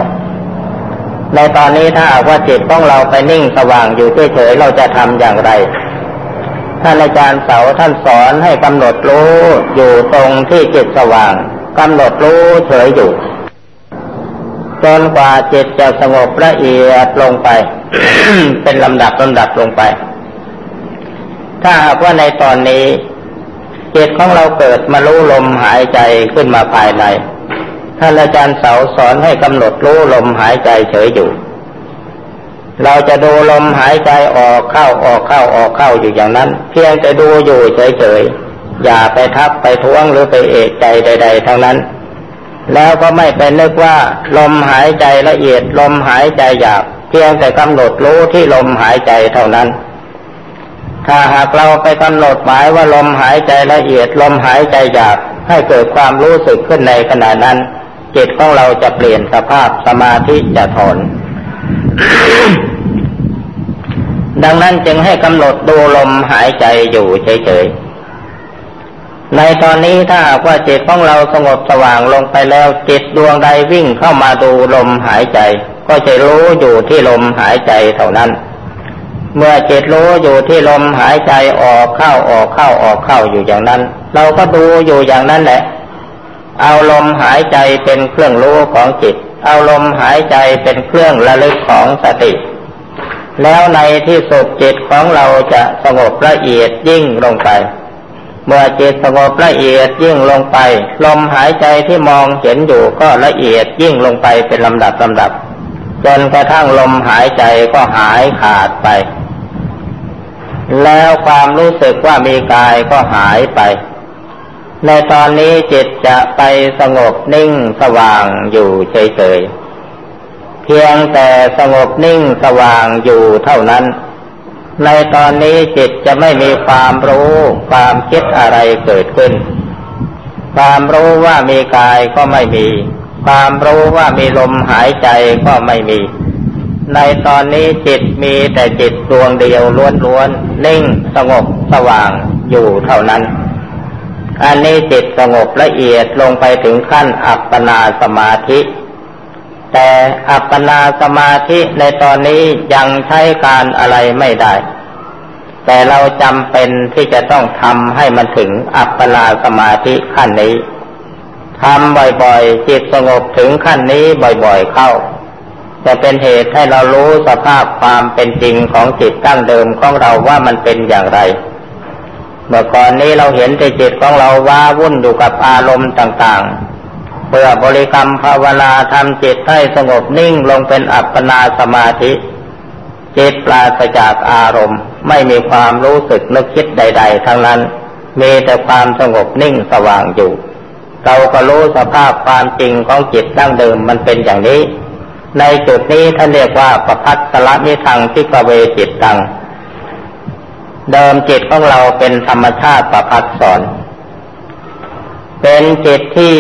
ในตอนนี้ถ้าว่าจิตของเราไปนิ่งสว่างอยู่เฉยๆเราจะทำอย่างไร ท่านอาจารย์เสาท่านสอนให้กำหนดรู้อยู่ตรงที่จิตสว่างกำหนดรู้เฉยอยู่จนกว่าจิตจะสงบละเอียดลงไป เป็นลำดับลำดับลงไป ถ้าหากว่าในตอนนี้จิตของเราเกิดมารู้ลมหายใจขึ้นมาภายใน ท่านอาจารย์เสาสอนให้กำหนดรู้ลมหายใจเฉยอยู่ เราจะดูลมหายใจออกเข้าออกเข้าออกเข้าอยู่อย่างนั้น เพียงจะดูอยู่เฉยๆ อย่าไปทับไปท้วงหรือไปเอกใจใด ๆ ทั้งนั้น แล้วก็ไม่ไปนึกว่า ลมหายใจละเอียดลมหายใจหยาบเพียงแต่กำหนดรู้ที่ลมหายใจเท่านั้น ถ้าหากเราไปกำหนดหมายว่าลมหายใจละเอียดลมหายใจหยาบให้เกิดความรู้สึกขึ้นในขณะนั้น จิตของเราจะเปลี่ยนสภาพสมาธิจะถอน ดังนั้นจึงให้กำหนดดูลมหายใจอยู่เฉยๆ ในตอนนี้ถ้าว่าจิตของเราสงบสว่างลงไปแล้ว จิตดวงใดวิ่งเข้ามาดูลมหายใจ ก็จะรู้อยู่ที่ลมหายใจเท่านั้น เมื่อจิตรู้อยู่ที่ลมหายใจออกเข้าออกเข้าออกเข้าอยู่อย่างนั้น เราก็ดูอยู่อย่างนั้นแหละ เอาลมหายใจเป็นเครื่องรู้ของจิต เอาลมหายใจเป็นเครื่องระลึกของสติ แล้วในที่สุดจิตของเราจะสงบละเอียดยิ่งลงไป เมื่อจิตสงบละเอียดยิ่งลงไป ลมหายใจที่มองเห็นอยู่ก็ละเอียดยิ่งลงไปเป็นลำดับลำดับ จนกระทั่งลมหายใจก็หายขาดไป แล้วความรู้สึกว่ามีกายก็หายไป ในตอนนี้จิตจะไปสงบนิ่งสว่างอยู่เฉยๆ เพียงแต่สงบนิ่งสว่างอยู่เท่านั้น ในตอนนี้จิตจะไม่มีความรู้ความคิดอะไรเกิดขึ้น ความรู้ว่ามีกายก็ไม่มี ความรู้ว่ามีลมหายใจก็ไม่มี ในตอนนี้จิตมีแต่จิตดวงเดียวล้วนๆ นิ่งสงบสว่างอยู่เท่านั้น อันนี้จิตสงบละเอียดลงไปถึงขั้นอัปปนาสมาธิ แต่อัปปนาสมาธิในตอนนี้ยังใช้การอะไรไม่ได้ แต่เราจำเป็นที่จะต้องทำให้มันถึงอัปปนาสมาธิขั้นนี้ทำบ่อยๆ จิตสงบถึงขั้นนี้บ่อยๆเข้า จะเป็นเหตุให้เรารู้สภาพความเป็นจริงของจิตตั้งเดิมของเราว่ามันเป็นอย่างไร เมื่อก่อนนี้เราเห็นแต่จิตของเราว้าวุ่นอยู่กับอารมณ์ต่างๆ เพื่อบริกรรมภาวนาทำจิตให้สงบนิ่งลงเป็นอัปปนาสมาธิ จิตปราศจากอารมณ์ ไม่มีความรู้สึกนึกคิดใด ๆ ทั้งนั้น มีแต่ความสงบนิ่งสว่างอยู่ เราก็รู้สภาพความจริงของจิตตั้งเดิมมันเป็นอย่างนี้ ในจุดนี้ท่านเรียกว่าประพัตสละนิทังที่กเวจิตตัง เดิมจิตของเราเป็นธรรมชาติประพัดสอน เป็นจิตที่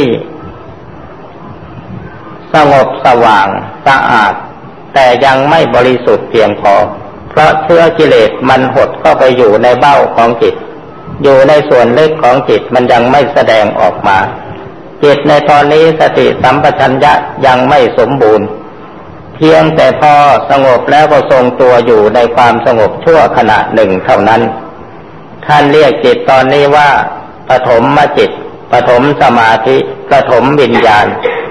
สงบสว่างสะอาด แต่ยังไม่บริสุทธิ์เพียงพอ เพราะเชื้อกิเลสมันหดเข้าไปอยู่ในเบ้าของจิต อยู่ในส่วนลึกของจิตมันยังไม่แสดงออกมา จิตในตอนนี้สติสัมปชัญญะยังไม่สมบูรณ์ เพียงแต่พอสงบแล้วก็ทรงตัวอยู่ในความสงบชั่วขณะหนึ่งเท่านั้น ท่านเรียกจิตตอนนี้ว่าปฐมมจิตปฐมสมาธิปฐมวิญญาณ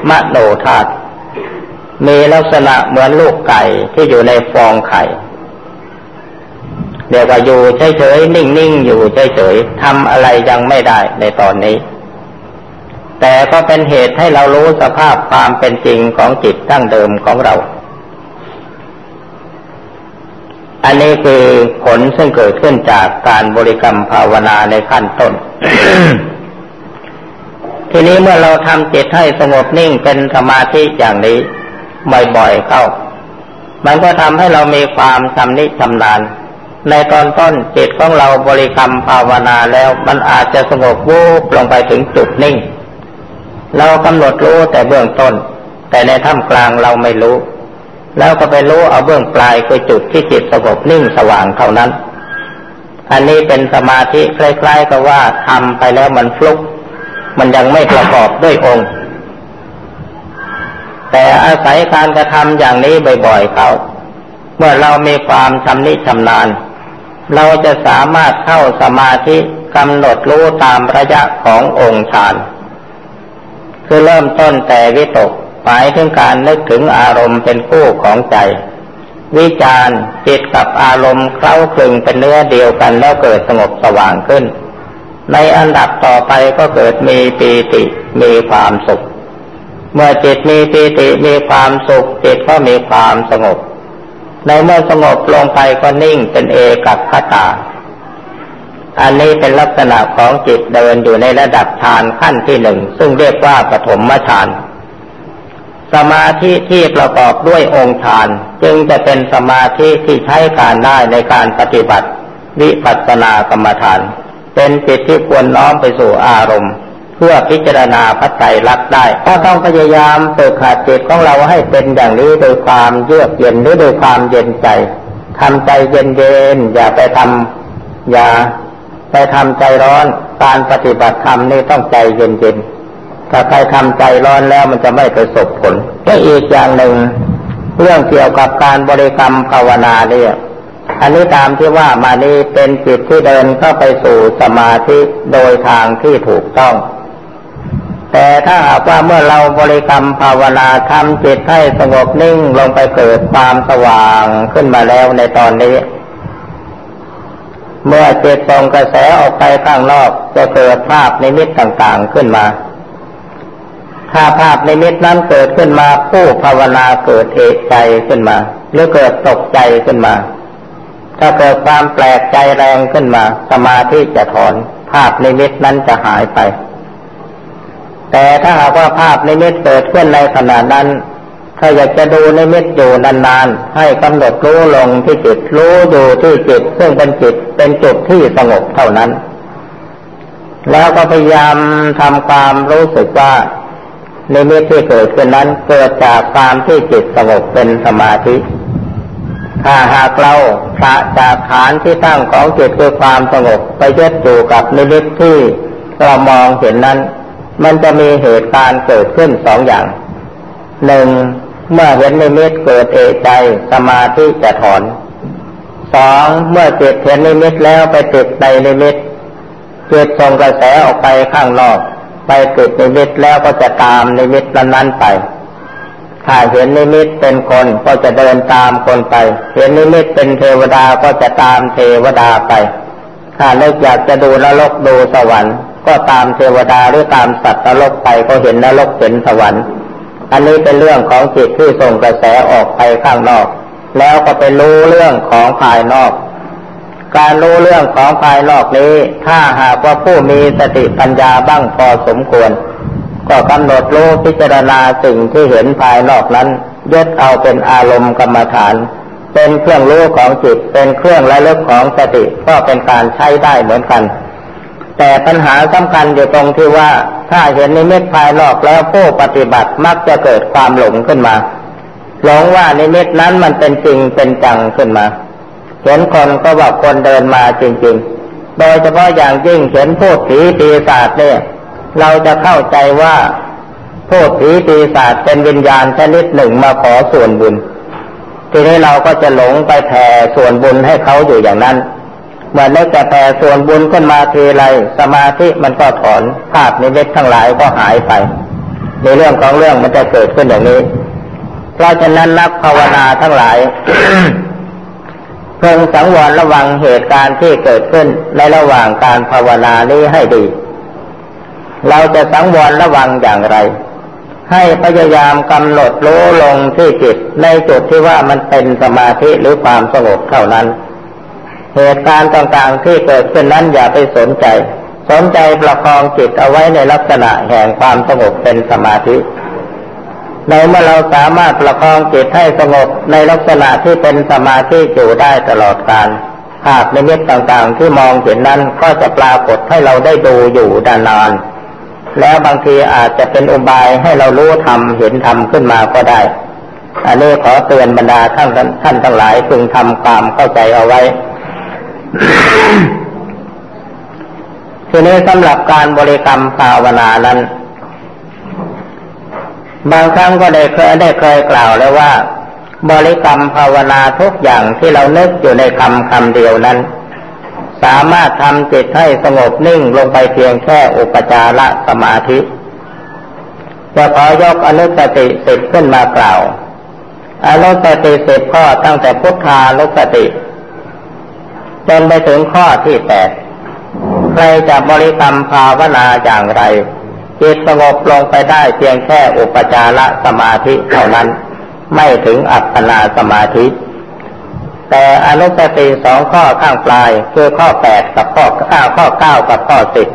มโนธาตุมีลักษณะเหมือนลูกไก่ที่อยู่ในฟองไข่เดี๋ยวก็อยู่เฉยๆนิ่งๆอยู่เฉยๆทำอะไรยังไม่ได้ในตอนนี้ แต่ก็เป็นเหตุให้เรารู้สภาพความเป็นจริงของจิตตั้งเดิมของเรา อันนี้คือผลซึ่งเกิดขึ้นจากการบริกรรมภาวนาในขั้นต้น ทีนี้เมื่อเราทำจิตให้สงบนิ่งเป็นสมาธิอย่างนี้บ่อยๆเข้า มันก็ทำให้เรามีความชำนิชำนาญ ในตอนต้นจิตของเราบริกรรมภาวนาแล้วมันอาจจะสงบวูบลงไปถึงจุดนิ่ง เรากำหนดรู้แต่เบื้องต้น แต่ในท่ามกลางเราไม่รู้ แล้วก็ไปรู้เอาเบื้องปลายคือจุดที่จิตสงบนิ่งสว่างเท่านั้น อันนี้เป็นสมาธิคล้ายๆกับว่าทำไปแล้วมันฟลุก มันยังไม่ประกอบด้วยองค์ แต่อาศัยการกระทำอย่างนี้บ่อยๆเขาเมื่อเรามีความชำนิชำนาญ เราจะสามารถเข้าสมาธิกำหนดรู้ตามระยะขององค์ฌานคือเริ่มต้นแต่วิตก หมายถึงการนึกถึงอารมณ์เป็นคู่ของใจ วิจารจิตกับอารมณ์เคล้าคลึงเป็นเนื้อเดียวกันแล้วเกิดสงบสว่างขึ้น ในอันดับต่อไปก็เกิดมีปีติมีความสุข เมื่อจิตมีปีติมีความสุข จิตก็มีความสงบ ในเมื่อสงบลงไปก็นิ่งเป็นเอกัคตาอันนี้เป็นลักษณะของจิตเดินอยู่ในระดับฌานขั้นที่หนึ่ง ซึ่งเรียกว่าปฐมฌาน สมาธิที่ประกอบด้วยองค์ฌานจึงจะเป็นสมาธิที่ใช้การได้ในการปฏิบัติ วิปัสสนากรรมฐาน เป็นจิตที่ควรน้อมไปสู่อารมณ์ เพื่อพิจารณาพระไตรลักษณ์ได้ ก็ต้องพยายามฝึกขาดจิตของเราให้เป็นอย่างนี้โดยความเยือกเย็นหรือโดยความเย็นใจทำใจเย็นเย็นอย่าไปทำอย่าไปทำใจร้อน การปฏิบัติธรรมนี่ต้องใจเย็นเย็น ถ้าใครทำใจร้อนแล้วมันจะไม่ประสบผลก็อีกอย่างหนึ่ง เรื่องเกี่ยวกับการบริกรรมภาวนาเนี่ยอันนี้ตามที่ว่ามานี้เป็นจิตที่เดินเข้าไปสู่สมาธิโดยทางที่ถูกต้อง แต่ถ้าหากว่าเมื่อเราบริกรรมภาวนาทำจิตให้สงบนิ่งลงไปเกิดความสว่างขึ้นมาแล้วในตอนนี้ เมื่อจิตส่งกระแสออกไปข้างนอกจะเกิดภาพในมิตต่างๆขึ้นมา ถ้าภาพในมิตนั้นเกิดขึ้นมาผู้ภาวนาเกิดเอกใจขึ้นมา หรือเกิดตกใจขึ้นมา ถ้าเกิดความแปลกใจแรงขึ้นมา สมาธิจะถอน ภาพในมิตนั้นจะหายไป แต่ถ้าหากว่าภาพในมิตเกิดขึ้นในขณะนั้น ถ้าอยากจะดูในมิตอยู่นานๆให้กำหนดรู้ลงที่จิตรู้อยู่ที่จิตซึ่งเป็นจิตเป็นจุดที่สงบเท่านั้นแล้วก็พยายามทำความรู้สึกว่า นมิตที่เกิดขึ้นนั้นเกิดจากความที่จิตสงบเป็นสมาธิ ถ้าหากเราพระจากฐานที่ตั้งของจิตคือความสงบไปยึดอยู่กับนิมิตที่เรามองเห็นนั้น มันจะมีเหตุการณ์เกิดขึ้นสองอย่าง หนึ่งเมื่อเห็นนิมิตเกิดเอะใจสมาธิจะถอนสองเมื่อจิตเห็นนิมิตแล้วไปติดในนิมิตจิตส่งกระแสออกไปข้างนอก ไปติดนิมิตแล้วก็จะตามนิมิตนั้นๆไป ถ้าเห็นนิมิตเป็นคนก็จะเดินตามคนไป เห็นนิมิตเป็นเทวดาก็จะตามเทวดาไป ถ้าเลิกอยากจะดูนรกดูสวรรค์ ก็ตามเทวดาหรือตามสัตว์นรกไปก็เห็นนรกเห็นสวรรค์ อันนี้เป็นเรื่องของจิตที่ส่งกระแสออกไปข้างนอก แล้วก็ไปรู้เรื่องของภายนอก การรู้เรื่องของภายนอกนี้ ถ้าหากว่าผู้มีสติปัญญาบ้างพอสมควร ก็กำหนดรู้พิจารณาสิ่งที่เห็นภายนอกนั้นยึดเอาเป็นอารมณ์กรรมฐาน เป็นเครื่องรู้ของจิต เป็นเครื่องระลึกของสติก็เป็นการใช้ได้เหมือนกัน แต่ปัญหาสำคัญอยู่ตรงที่ว่าถ้าเห็นนิมิตภายนอกแล้วผู้ปฏิบัติมักจะเกิดความหลงขึ้นมา หลงว่านิมิตนั้นมันเป็นจริงเป็นจังขึ้นมา เห็นคนก็ว่าคนเดินมาจริง ๆ โดยเฉพาะอย่างยิ่งเห็นพูดผีปีศาจเนี่ย เราจะเข้าใจว่าพูดผีปีศาจเป็นวิญญาณชนิดหนึ่งมาขอส่วนบุญ ทีนี้เราก็จะหลงไปแผ่ส่วนบุญให้เขาอยู่อย่างนั้นเมื่อนึกแต่แต่ส่วนบุญขึ้นมาทีไรสมาธิมันก็ถอนภาพนิมิตทั้งหลายก็หายไป ในเรื่องของเรื่องมันจะเกิดขึ้นอย่างนี้ เพราะฉะนั้นนักภาวนาทั้งหลาย เพิ่งสังวรระวังเหตุการณ์ที่เกิดขึ้นในระหว่างการภาวนานี้ให้ดี เราจะสังวรระวังอย่างไร ให้พยายามกำหนดรู้ลงที่จิตในจุดที่ว่ามันเป็นสมาธิหรือความสงบเท่านั้น เหตุการณ์ต่างๆที่เกิดขึ้นนั้นอย่าไปสนใจ สนใจประคองจิตเอาไว้ในลักษณะแห่งความสงบเป็นสมาธิ ในเมื่อเราสามารถประคองจิตให้สงบในลักษณะที่เป็นสมาธิอยู่ได้ตลอดกาลภาพในมิตต่างๆที่มองเห็นนั้นก็จะปรากฏให้เราได้ดูอยู่ดานาน แล้วบางทีอาจจะเป็นอุบายให้เรารู้ธรรมเห็นธรรมขึ้นมาก็ได้ อันนี้ขอเตือนบรรดาท่านท่านทั้งหลายพึงทำความเข้าใจเอาไว้ทีนี้สำหรับการบริกรรมภาวนานั้น บางครั้งก็ได้เคยได้เคยกล่าวแล้วว่า บริกรรมภาวนาทุกอย่างที่เรานึกอยู่ในคำคำเดียวนั้น สามารถทำจิตให้สงบนิ่งลงไปเพียงแค่อุปจารสมาธิจะขอยกอนุสติสิบขึ้นมากล่าว อนุสติสิบข้อตั้งแต่พุทธานุสติจนไปถึงข้อที่แปดใครจะบริกรรมภาวนาอย่างไร จิตสงบลงไปได้เพียงแค่อุปจารสมาธิเท่านั้น ไม่ถึงอัปปนาสมาธิ แต่อนุสติสองข้อข้างปลายคือข้อแปดกับข้อข้าข้อเก้ากับข้อสิบ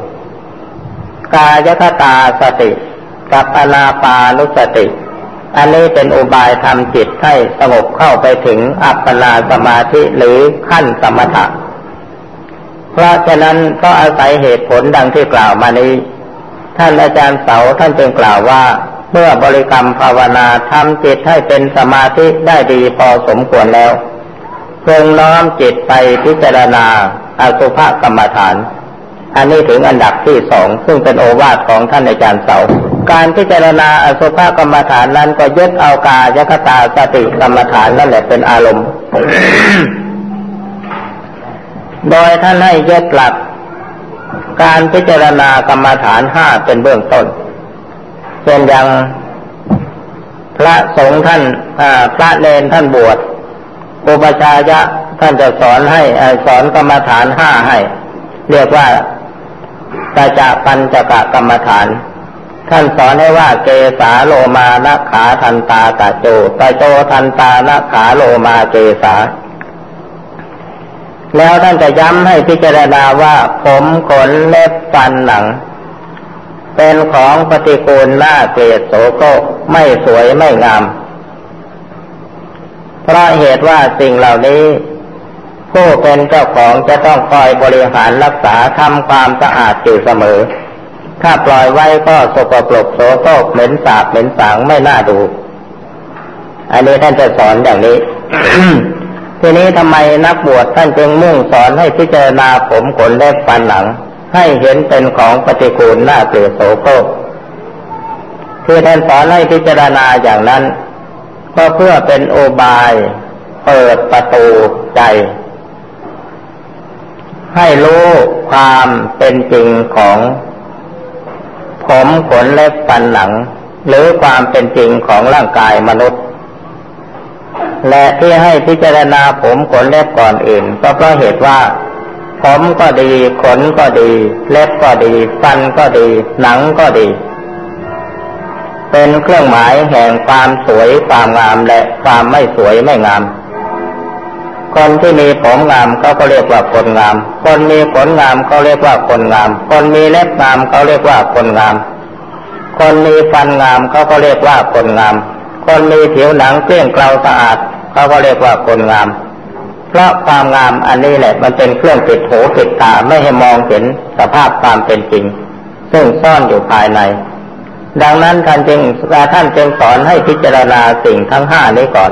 กายคตาสติ กับอนาปานุสติ อันนี้เป็นอุบายทำจิตให้สงบเข้าไปถึงอัปปนาสมาธิหรือขั้นสมถะเพราะฉะนั้นก็อาศัยเหตุผลดังที่กล่าวมานี้ ท่านอาจารย์เสาท่านจึงกล่าวว่า เมื่อบริกรรมภาวนาทำจิตให้เป็นสมาธิได้ดีพอสมควรแล้วเพิ่งน้อมจิตไปพิจารณาอสุภกรรมฐาน อันนี้ถึงอันดับที่สองซึ่งเป็นโอวาทของท่านอาจารย์เสา การพิจารณาอสุภกรรมฐานนั้นก็ยึดเอากายคตาสติกรรมฐานนั่นแหละเป็นอารมณ์ โดยท่านให้ยึดหลัก การพิจารณากรรมฐานห้าเป็นเบื้องต้นเช่นอย่างพระสงฆ์ท่านพระเนนท่านบวชอุปชายะท่านจะสอนให้สอนกรรมฐานห้าให้ เรียกว่าตาจะปัญจกะกรรมฐาน ท่านสอนให้ว่าเกสาโลมานะขาทันตาตะโจตะโจทันตานะขาโลมาเกสา แล้วท่านจะย้ำให้พิจารณาว่าผมขนเล็บฟันหนัง เป็นของปฏิกูลน่าเกลียดโสโครไม่สวยไม่งาม เพราะเหตุว่าสิ่งเหล่านี้ ผู้เป็นเจ้าของจะต้องคอยบริหารรักษาทำความสะอาดอยู่เสมอ ถ้าปล่อยไว้ก็สกปรกโสโครกเหม็นสาบเหม็นสางไม่น่าดู อันนี้ท่านจะสอนอย่างนี้ ทีนี้ทำไมนักบวชท่านจึงมุ่งสอนให้พิจารณาผมขนเล็บฟันหลัง ให้เห็นเป็นของปฏิกูลน่าเกลียดโสโครกคือท่านสอนให้พิจารณาอย่างนั้น ก็เพื่อเป็นโอบาย เปิดประตูใจ ให้รู้ความเป็นจริงของผมขนเล็บฟันหลัง หรือความเป็นจริงของร่างกายมนุษย์ และที่ให้พิจารณาผมขนเล็บก่อนอื่น ก็เพราะเหตุว่า ผมก็ดี ขนก็ดี เล็บก็ดี ฟันก็ดี หนังก็ดี เป็นเครื่องหมายแห่งความสวยความงามและความไม่สวยไม่งาม คนที่มีผมงามเขาก็เรียกว่าคนงาม คนมีขนงามเขาเรียกว่าคนงาม คนมีเล็บงามเขาเรียกว่าคนงาม คนมีฟันงามเขาก็เรียกว่าคนงามคนมีผิวหนังเกลี้ยงเกลาสะอาด เขาก็เรียกว่าคนงาม เพราะความงามอันนี้แหละมันเป็นเครื่องปิดหูปิดตาไม่ให้มองเห็นสภาพความเป็นจริง ซึ่งซ่อนอยู่ภายใน ดังนั้นท่านจึงท่านจึงสอนให้พิจารณาสิ่งทั้งห้านี้ก่อน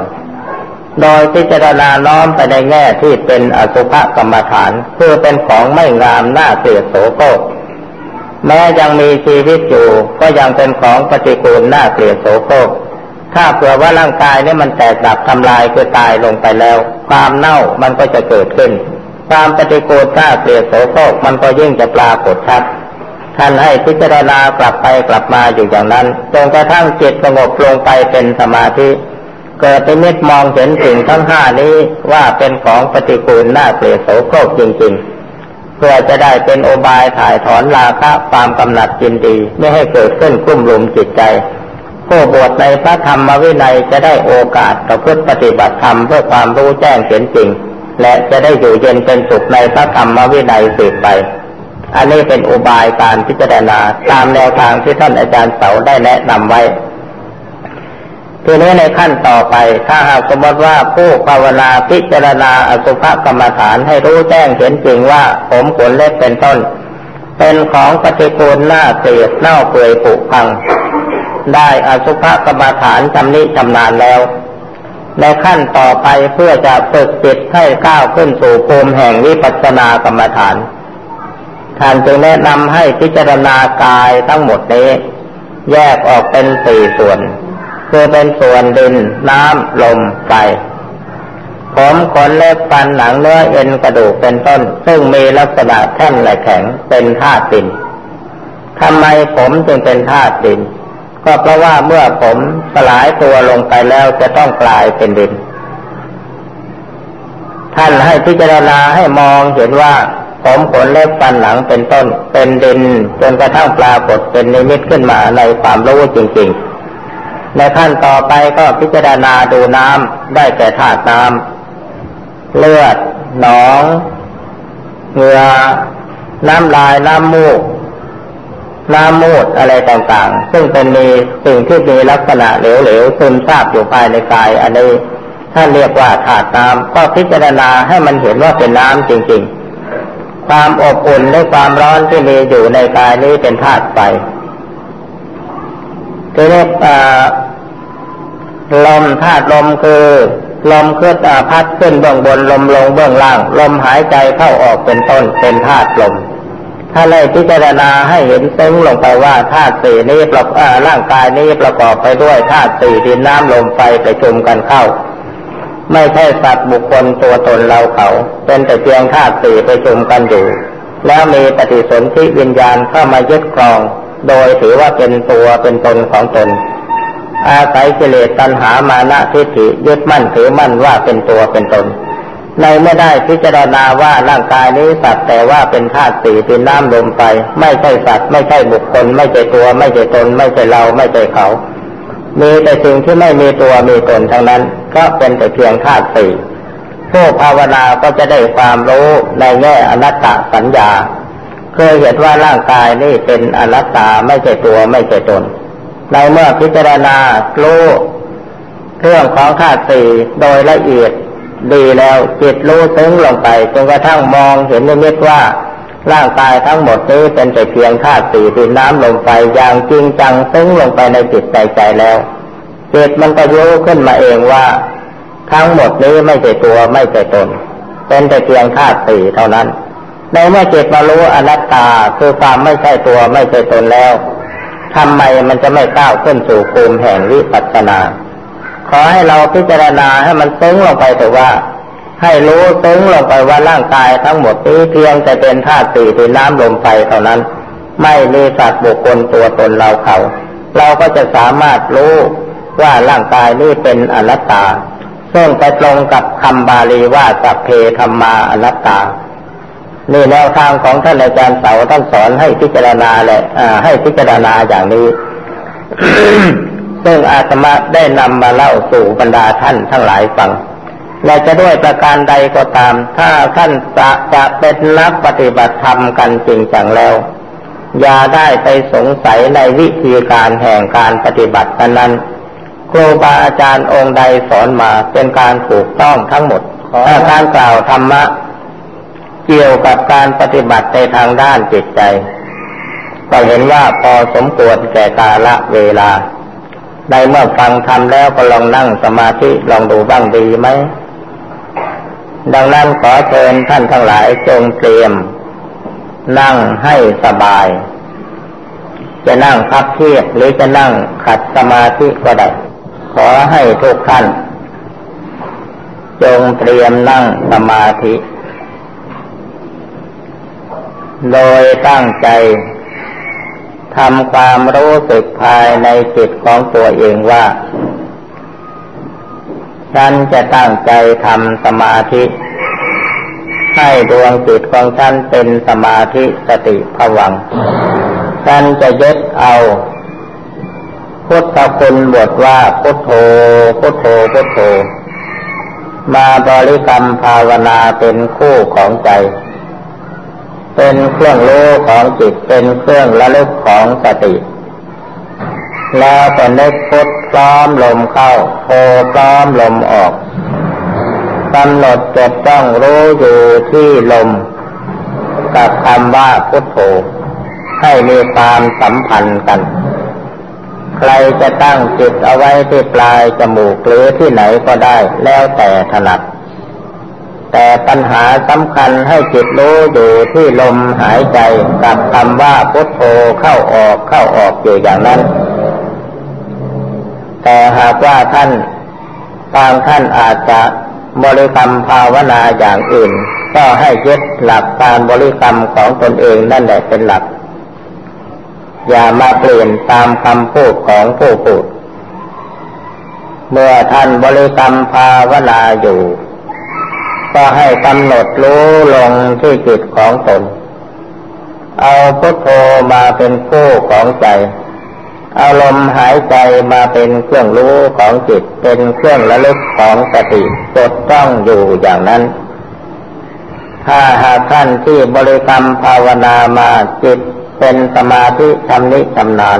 โดยพิจารณาน้อมไปในแง่ที่เป็นอสุภกรรมฐานคือเป็นของไม่งามน่าเกลียดโสโครกแม้ยังมีชีวิตอยู่ก็ยังเป็นของปฏิกูลน่าเกลียดโสโครก ถ้าเผื่อว่าร่างกายเนี่ยมันแตกดับทำลายคือตายลงไปแล้ว ความเน่ามันก็จะเกิดขึ้น ความปฏิกูลถ้าเปลี่ยนโสโครกมันก็ยิ่งจะปรากฏชัดท่านให้พิจารณากลับไปกลับมาอยู่อย่างนั้นจนกระทั่งจิตสงบลงไปเป็นสมาธิ เกิดเป็นมิตมองเห็นสิ่งทั้งห้านี้ว่าเป็นของปฏิกูลน่าเปลี่ยนโสโครกจริง ๆ เพื่อจะได้เป็นโอบายถ่ายถอนราคะความกำหนัดจินดี ไม่ให้เกิดขึ้นกุ้มลุมจิตใจ ผู้บวชในพระธรรมวินัยจะได้โอกาสประพฤติปฏิบัติธรรมเพื่อความรู้แจ้งเห็นจริง และจะได้อยู่เย็นเป็นสุขในพระธรรมวินัยสืบไป อันนี้เป็นอุบายการพิจารณาตามแนวทางที่ท่านอาจารย์เสาได้แนะนำไว้ทีนี้ในขั้นต่อไปถ้าหากสมมติว่าผู้ภาวนาพิจารณาอสุภกรรมฐานให้รู้แจ้งเห็นจริงว่าผมขนเล็บเป็นต้น เป็นของปฏิกูลหน้าเสียดเน่าเปื่อยผุพัง ได้อสุภกรรมฐานจำนิจำนานแล้ว ในขั้นต่อไปเพื่อจะฝึกจิตให้ก้าวขึ้นสู่ภูมิแห่งวิปัสสนากรรมฐานท่านจึงแนะนำให้พิจารณากายทั้งหมดนี้ แยกออกเป็นสี่ส่วน คือเป็นส่วนดิน น้ำลมไฟผมขนเล็บฟันหนังเนื้อเอ็นกระดูกเป็นต้น ซึ่งมีลักษณะแท่งและแข็งเป็นธาตุดินทำไมผมจึงเป็นธาตุดิน ก็เพราะว่าเมื่อผมสลายตัวลงไปแล้วจะต้องกลายเป็นดิน ท่านให้พิจารณาให้มองเห็นว่าผมขนเล็บฟันหนังเป็นต้น เป็นดินจนกระทั่งปรากฏเป็นนิมิตขึ้นมาในความรู้จริง ๆ ในขั้นต่อไปก็พิจารณาดูน้ำได้แก่ธาตุน้ำเลือดหนองเหงื่อน้ำลายน้ำมูก น้ำมูดอะไรต่างๆ ซึ่งเป็นมีสิ่งที่มีลักษณะเหลวๆซึมซาบอยู่ภายในกายอันนี้ถ้าเรียกว่าธาตุน้ำก็พิจารณาให้มันเห็นว่าเป็นน้ำจริง ๆ ความอบอุ่นและความร้อนที่มีอยู่ในกายนี้เป็นธาตุไฟทีนี้ลมธาตุลมคือลมเคลื่อนพัดขึ้นเบื้องบนลมลงเบื้องล่าง ลมหายใจเข้าออกเป็นต้นเป็นธาตุลม ถ้าเลยพิจารณาให้เห็นซึ้งลงไปว่าธาตุสี่นี้ประกอบร่างกายนี้ประกอบไปด้วยธาตุสี่ดินน้ำลมไฟประชุมกันเข้า ไม่ใช่สัตว์บุคคลตัวตนเราเขา เป็นแต่เพียงธาตุสี่ประชุมกันอยู่ แล้วมีปฏิสนธิวิญญาณเข้ามายึดครอง โดยถือว่าเป็นตัวเป็นตนของตน อาศัยกิเลสตัณหามานะทิฏฐิยึดมั่นถือมั่นว่าเป็นตัวเป็นตน ในไม่ได้พิจารณาว่าร่างกายนี้สัตว์แต่ว่าเป็นธาตุสี่เป็นน้ำลมไปไม่ใช่สัตว์ไม่ใช่บุคคล ไม่ใช่ตัว ไม่ใช่ตน ไม่ใช่เราไม่ใช่เขา มีแต่สิ่งที่ไม่มีตัวมีตนทั้งนั้น ก็เป็นแต่เพียงธาตุสี่ผู้ภาวนาก็จะได้ความรู้ในแง่อนัตตสัญญา เคยเห็นว่าร่างกายนี่เป็นอนัตตาไม่ใช่ตัวไม่ใช่ตนในเมื่อพิจารณารู้เรื่องของธาตุสี่โดยละเอียด ดีแล้วจิตรู้ซึ้งลงไปจนกระทั่งมองเห็นนิมิตว่าร่างกายทั้งหมดนี้เป็นแต่เพียงธาตุสี่ดินน้ำลมไฟอย่างจริงจังซึ้งลงไปในจิตใจใจแล้วจิตมันก็รู้ขึ้นมาเองว่า ทั้งหมดนี้ไม่ใช่ตัวไม่ใช่ตน เป็นแต่เพียงธาตุสี่เท่านั้น ในเมื่อจิตมารู้อนัตตาคือความไม่ใช่ตัวไม่ใช่ตนแล้วทำไมมันจะไม่ก้าวขึ้นสู่ภูมิแห่งวิปัสสนา ขอให้เราพิจารณาให้มันซึ้งลงไปถือว่า ให้รู้ซึ้งลงไปว่าร่างกายทั้งหมดนี้เพียงแต่เป็นธาตุสี่เป็นน้ำลมไฟเท่านั้น ไม่มีสัตว์บุคคลตัวตนเราเขา เราก็จะสามารถรู้ว่าร่างกายนี้เป็นอนัตตา ซึ่งไปตรงกับคำบาลีว่าสัพเพธรรมาอนัตตานี่แนวทางของท่านอาจารย์เสาท่านสอนให้พิจารณาเลยให้พิจารณาอย่างนี้ ซึ่งอาตมาได้นำมาเล่าสู่บรรดาท่านทั้งหลายฟังและจะด้วยประการใดก็ตาม ถ้าท่านจะจะเป็นนักปฏิบัติธรรมกันจริงจังแล้ว อย่าได้ไปสงสัยในวิธีการแห่งการปฏิบัตินั้นครูบาอาจารย์องค์ใดสอนมาเป็นการถูกต้องทั้งหมดถ้าการกล่าวธรรมะ เกี่ยวกับการปฏิบัติในทางด้านจิตใจ ก็เห็นว่าพอสมควรแก่กาละเวลา ในเมื่อฟังทำแล้วก็ลองนั่งสมาธิลองดูบ้างดีไหม ดังนั้นขอเชิญท่านทั้งหลายจงเตรียม นั่งให้สบาย จะนั่งพับเพียบหรือจะนั่งขัดสมาธิก็ได้ ขอให้ทุกท่าน จงเตรียมนั่งสมาธิ โดยตั้งใจ ทำความรู้สึกภายในจิตของตัวเองว่า ฉันจะตั้งใจทำสมาธิ ให้ดวงจิตของฉันเป็นสมาธิสติผวัง ฉันจะยึดเอา พุทธคุณบทว่าพุทโธ พุทโธ พุทโธ มาบริกรรมภาวนาเป็นคู่ของใจ เป็นเครื่องรู้ของจิตเป็นเครื่องระลึกของสติแล้วก็นึกพุทพร้อมลมเข้าโทพร้อมลมออกกำหนดจดต้องรู้อยู่ที่ลม กับคำว่าพุทโธให้มีความสัมพันธ์กัน ใครจะตั้งจิตเอาไว้ที่ปลายจมูกหรือที่ไหนก็ได้แล้วแต่ถนัด แต่ปัญหาสำคัญให้จิตรู้อยู่ที่ลมหายใจกับคำว่าพุทโธเข้าออกเข้าออกอยู่อย่างนั้น แต่หากว่าท่านบางท่านอาจจะบริกรรมภาวนาอย่างอื่น ก็ให้ยึดหลักการบริกรรมของตนเองนั่นแหละเป็นหลัก อย่ามาเปลี่ยนตามคำพูดของผู้พูด เมื่อท่านบริกรรมภาวนาอยู่ ก็ให้กำหนดรู้ลงที่จิตของตน เอาพุทโธมาเป็นคู่ของใจ เอาลมหายใจมาเป็นเครื่องรู้ของจิต เป็นเครื่องระลึกของสติจดจ้องอยู่อย่างนั้น ถ้าหากท่านที่บริกรรมภาวนามาจิตเป็นสมาธิชำนิชำนาญ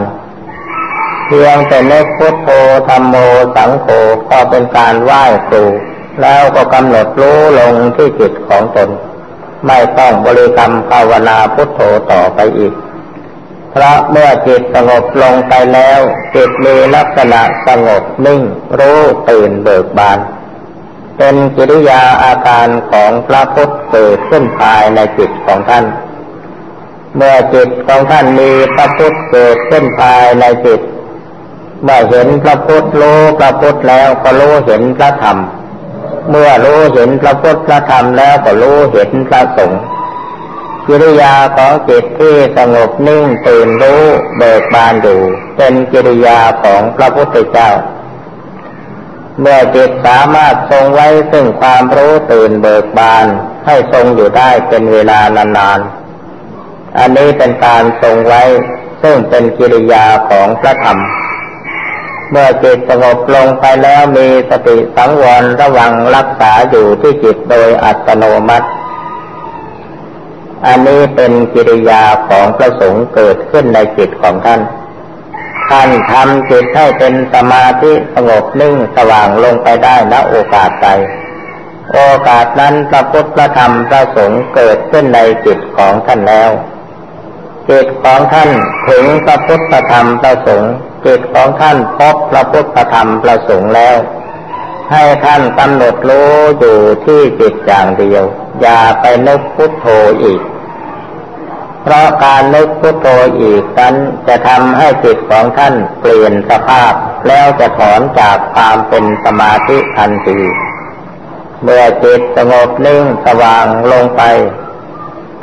เพียงแต่นึกพุทโธธรรมโมสังโฆก็เป็นการไหว้ครู แล้วก็กำหนดรู้ลงที่จิตของตน ไม่ต้องบริกรรมภาวนาพุทโธต่อไปอีก เพราะเมื่อจิตสงบลงไปแล้ว จิตมีลักษณะสงบนิ่ง รู้ตื่นเบิกบาน เป็นกิริยาอาการของพระพุทธเกิดขึ้นภายในจิตของท่าน เมื่อจิตของท่านมีพระพุทธเกิดขึ้นภายในจิตเมื่อเห็นพระพุทธรู้พระพุทธแล้วก็รู้เห็นพระธรรม เมื่อรู้เห็นพระพุทธพระธรรมแล้วก็รู้เห็นพระสงฆ์กิริยาของจิตที่สงบนิ่งตื่นรู้เบิกบานอยู่เป็นกิริยาของพระพุทธเจ้า เมื่อจิตสามารถทรงไว้ซึ่งความรู้ตื่นเบิกบานให้ทรงอยู่ได้เป็นเวลานานๆ อันนี้เป็นการทรงไว้ซึ่งเป็นกิริยาของพระธรรม เมื่อจิตสงบลงไปแล้วมีสติสังวรระวังรักษาอยู่ที่จิตโดยอัตโนมัติ อันนี้เป็นกิริยาของพระสงฆ์เกิดขึ้นในจิตของท่าน ท่านทำจิตให้เป็นสมาธิสงบนิ่งสว่างลงไปได้ณโอกาสใดโอกาสนั้นพระพุทธธรรมพระสงฆ์เกิดขึ้นในจิตของท่านแล้วจิตของท่านถึงพระพุทธธรรมพระสงฆ์ จิตของท่านพบพระพุทธธรรมประสงค์แล้ว ให้ท่านกำหนดรู้อยู่ที่จิตอย่างเดียว อย่าไปนึกพุทโธอีก เพราะการนึกพุทโธอีกนั้นจะทำให้จิตของท่านเปลี่ยนสภาพแล้วจะถอนจากความเป็นสมาธิทันทีเมื่อจิตสงบนิ่งสว่างลงไป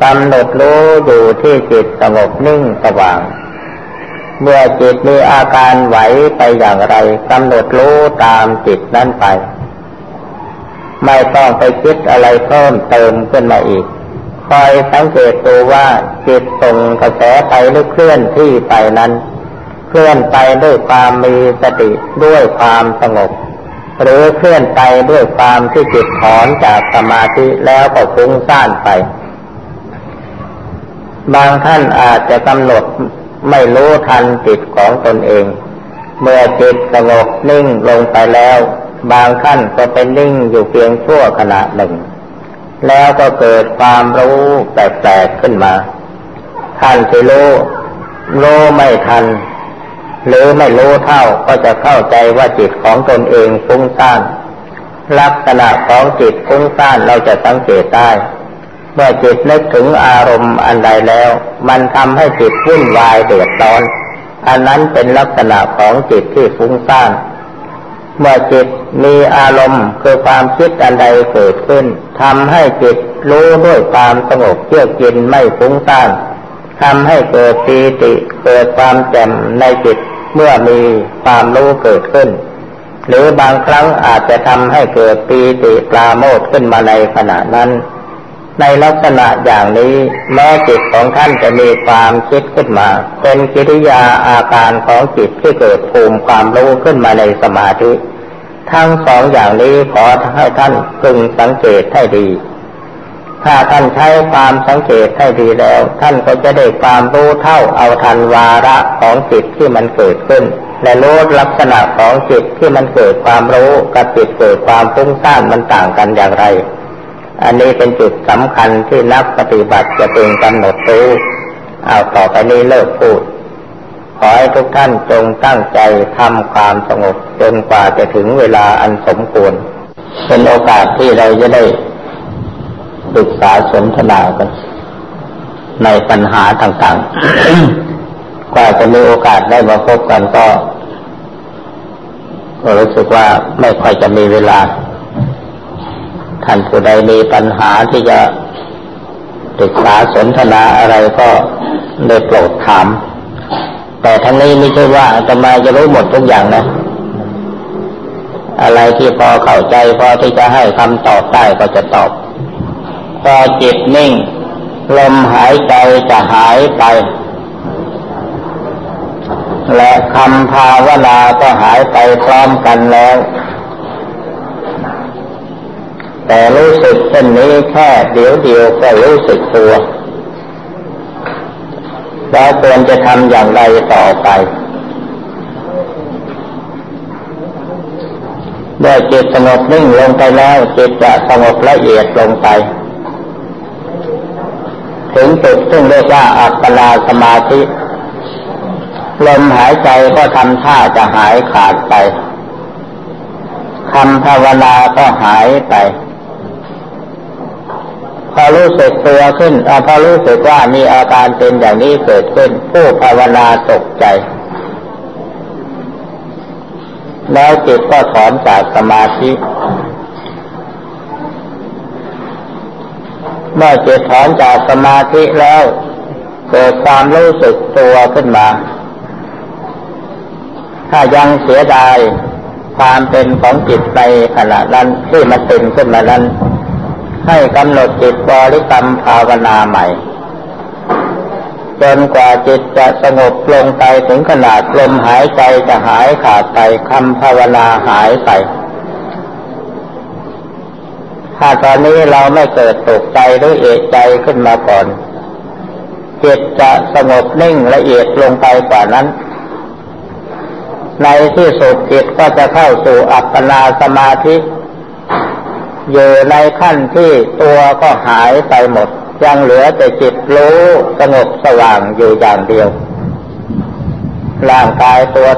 กำหนดรู้อยู่ที่จิตสงบนิ่งสว่าง เมื่อจิตมีอาการไหวไปอย่างไรกำหนดรู้ตามจิตนั้นไป ไม่ต้องไปคิดอะไรเพิ่มเติมขึ้นมาอีก คอยสังเกตตัวว่าจิตส่งกระแสไปหรือเคลื่อนที่ไปนั้น เคลื่อนไปด้วยความมีสติด้วยความสงบ หรือเคลื่อนไปด้วยความที่จิตถอนจากสมาธิแล้วก็ฟุ้งซ่านไปบางท่านอาจจะกำหนด ไม่รู้ทันจิตของตนเอง เมื่อจิตสงบนิ่งลงไปแล้ว บางขั้นก็เป็นนิ่งอยู่เพียงชั่วขณะหนึ่ง แล้วก็เกิดความรู้แปลกๆขึ้นมาท่านที่รู้รู้ไม่ทัน หรือไม่รู้เท่าก็จะเข้าใจว่าจิตของตนเองฟุ้งซ่านลักษณะของจิตฟุ้งซ่านเราจะสังเกตได้ มื่อจิตนึกถึงอารมณ์อันใดแล้ว มันทำให้จิตวุ่นวายเดือดร้อน อันนั้นเป็นลักษณะของจิตที่ฟุ้งซ่านเมื่อจิตมีอารมณ์คือความคิดอันใดเกิดขึ้นทำให้จิตรู้ด้วยความสงบเยือกเย็นไม่ฟุ้งซ่านทำให้เกิดปีติเกิดความแจ่มในจิตเมื่อมีความรู้เกิดขึ้น หรือบางครั้งอาจจะทำให้เกิดปีติปราโมทขึ้นมาในขณะนั้น ในลักษณะอย่างนี้แม้จิตของท่านจะมีความคิดขึ้นมา เป็นกิริยาอาการของจิตที่เกิดภูมิความรู้ขึ้นมาในสมาธิ ทั้งสองอย่างนี้ขอให้ท่านพึงสังเกตให้ดี ถ้าท่านใช้ความสังเกตให้ดีแล้ว ท่านก็จะได้ความรู้เท่าเอาทันวาระของจิตที่มันเกิดขึ้นและรู้ลักษณะของจิตที่มันเกิดความรู้กับจิตเกิดความฟุ้งซ่านมันต่างกันอย่างไร อันนี้เป็นจุดสำคัญที่นักปฏิบัติจะเป็นกำหนดรู้เอาต่อไปนี้เลิกพูด ขอให้ทุกท่านจงตั้งใจทำความสงบจนกว่าจะถึงเวลาอันสมควร เป็นโอกาสที่เราจะได้ปรึกษาสนทนากัน ในปัญหาต่างๆ กว่าจะมีโอกาสได้มาพบกันก็รู้สึกว่าไม่ค่อยจะมีเวลา ท่านผู้ใดมีปัญหาที่จะปรึกษาสนทนาอะไรก็ได้โปรดถาม แต่ทั้งนี้ไม่ใช่ว่าจะมาจะรู้หมดทุกอย่างนะ อะไรที่พอเข้าใจพอที่จะให้คำตอบได้ก็จะตอบ พอจิตนิ่ง ลมหายใจจะหายไป และคำภาวนาก็หายไปพร้อมกันแล้ว แต่รู้สึกเช่นนี้แค่เดี๋ยวเดียวก็รู้สึกตัว แล้วควรจะทำอย่างไรต่อไปเมื่อจิตสงบนิ่งลงไปแล้วจิตจะสงบละเอียดลงไป ถึงจุดซึ่งเรียกว่าอัปปนาสมาธิลมหายใจก็ทำท่าจะหายขาดไปคำภาวนาก็หายไป อรู้สึกตัวขึ้นอพอรู้สึกว่ามีอาการเป็นอย่างนี้เกิดขึ้น ผู้ภาวนาตกใจ แล้วจิตก็ถอนจากสมาธิเมื่อจิตถอนจากสมาธิแล้ว เกิดความรู้สึกตัวขึ้นมา ถ้ายังเสียดายความเป็นของจิตในขณะนั้นที่มันเป็นขึ้นมานั้น ให้กำหนดจิตบริกรรมภาวนาใหม่ จนกว่าจิตจะสงบลงไปถึงขนาดลมหายใจจะหายขาดไปคำภาวนาหายไป ถ้าตอนนี้เราไม่เกิดตกใจหรือเอกใจขึ้นมาก่อน จิตจะสงบนิ่งละเอียดลงไปกว่านั้นในที่สุดจิตก็จะเข้าสู่อัปปนาสมาธิ อยู่ในขั้นที่ตัวก็หายไปหมด ยังเหลือแต่จิตรู้สงบสว่างอยู่อย่างเดียว ร่างกายตัว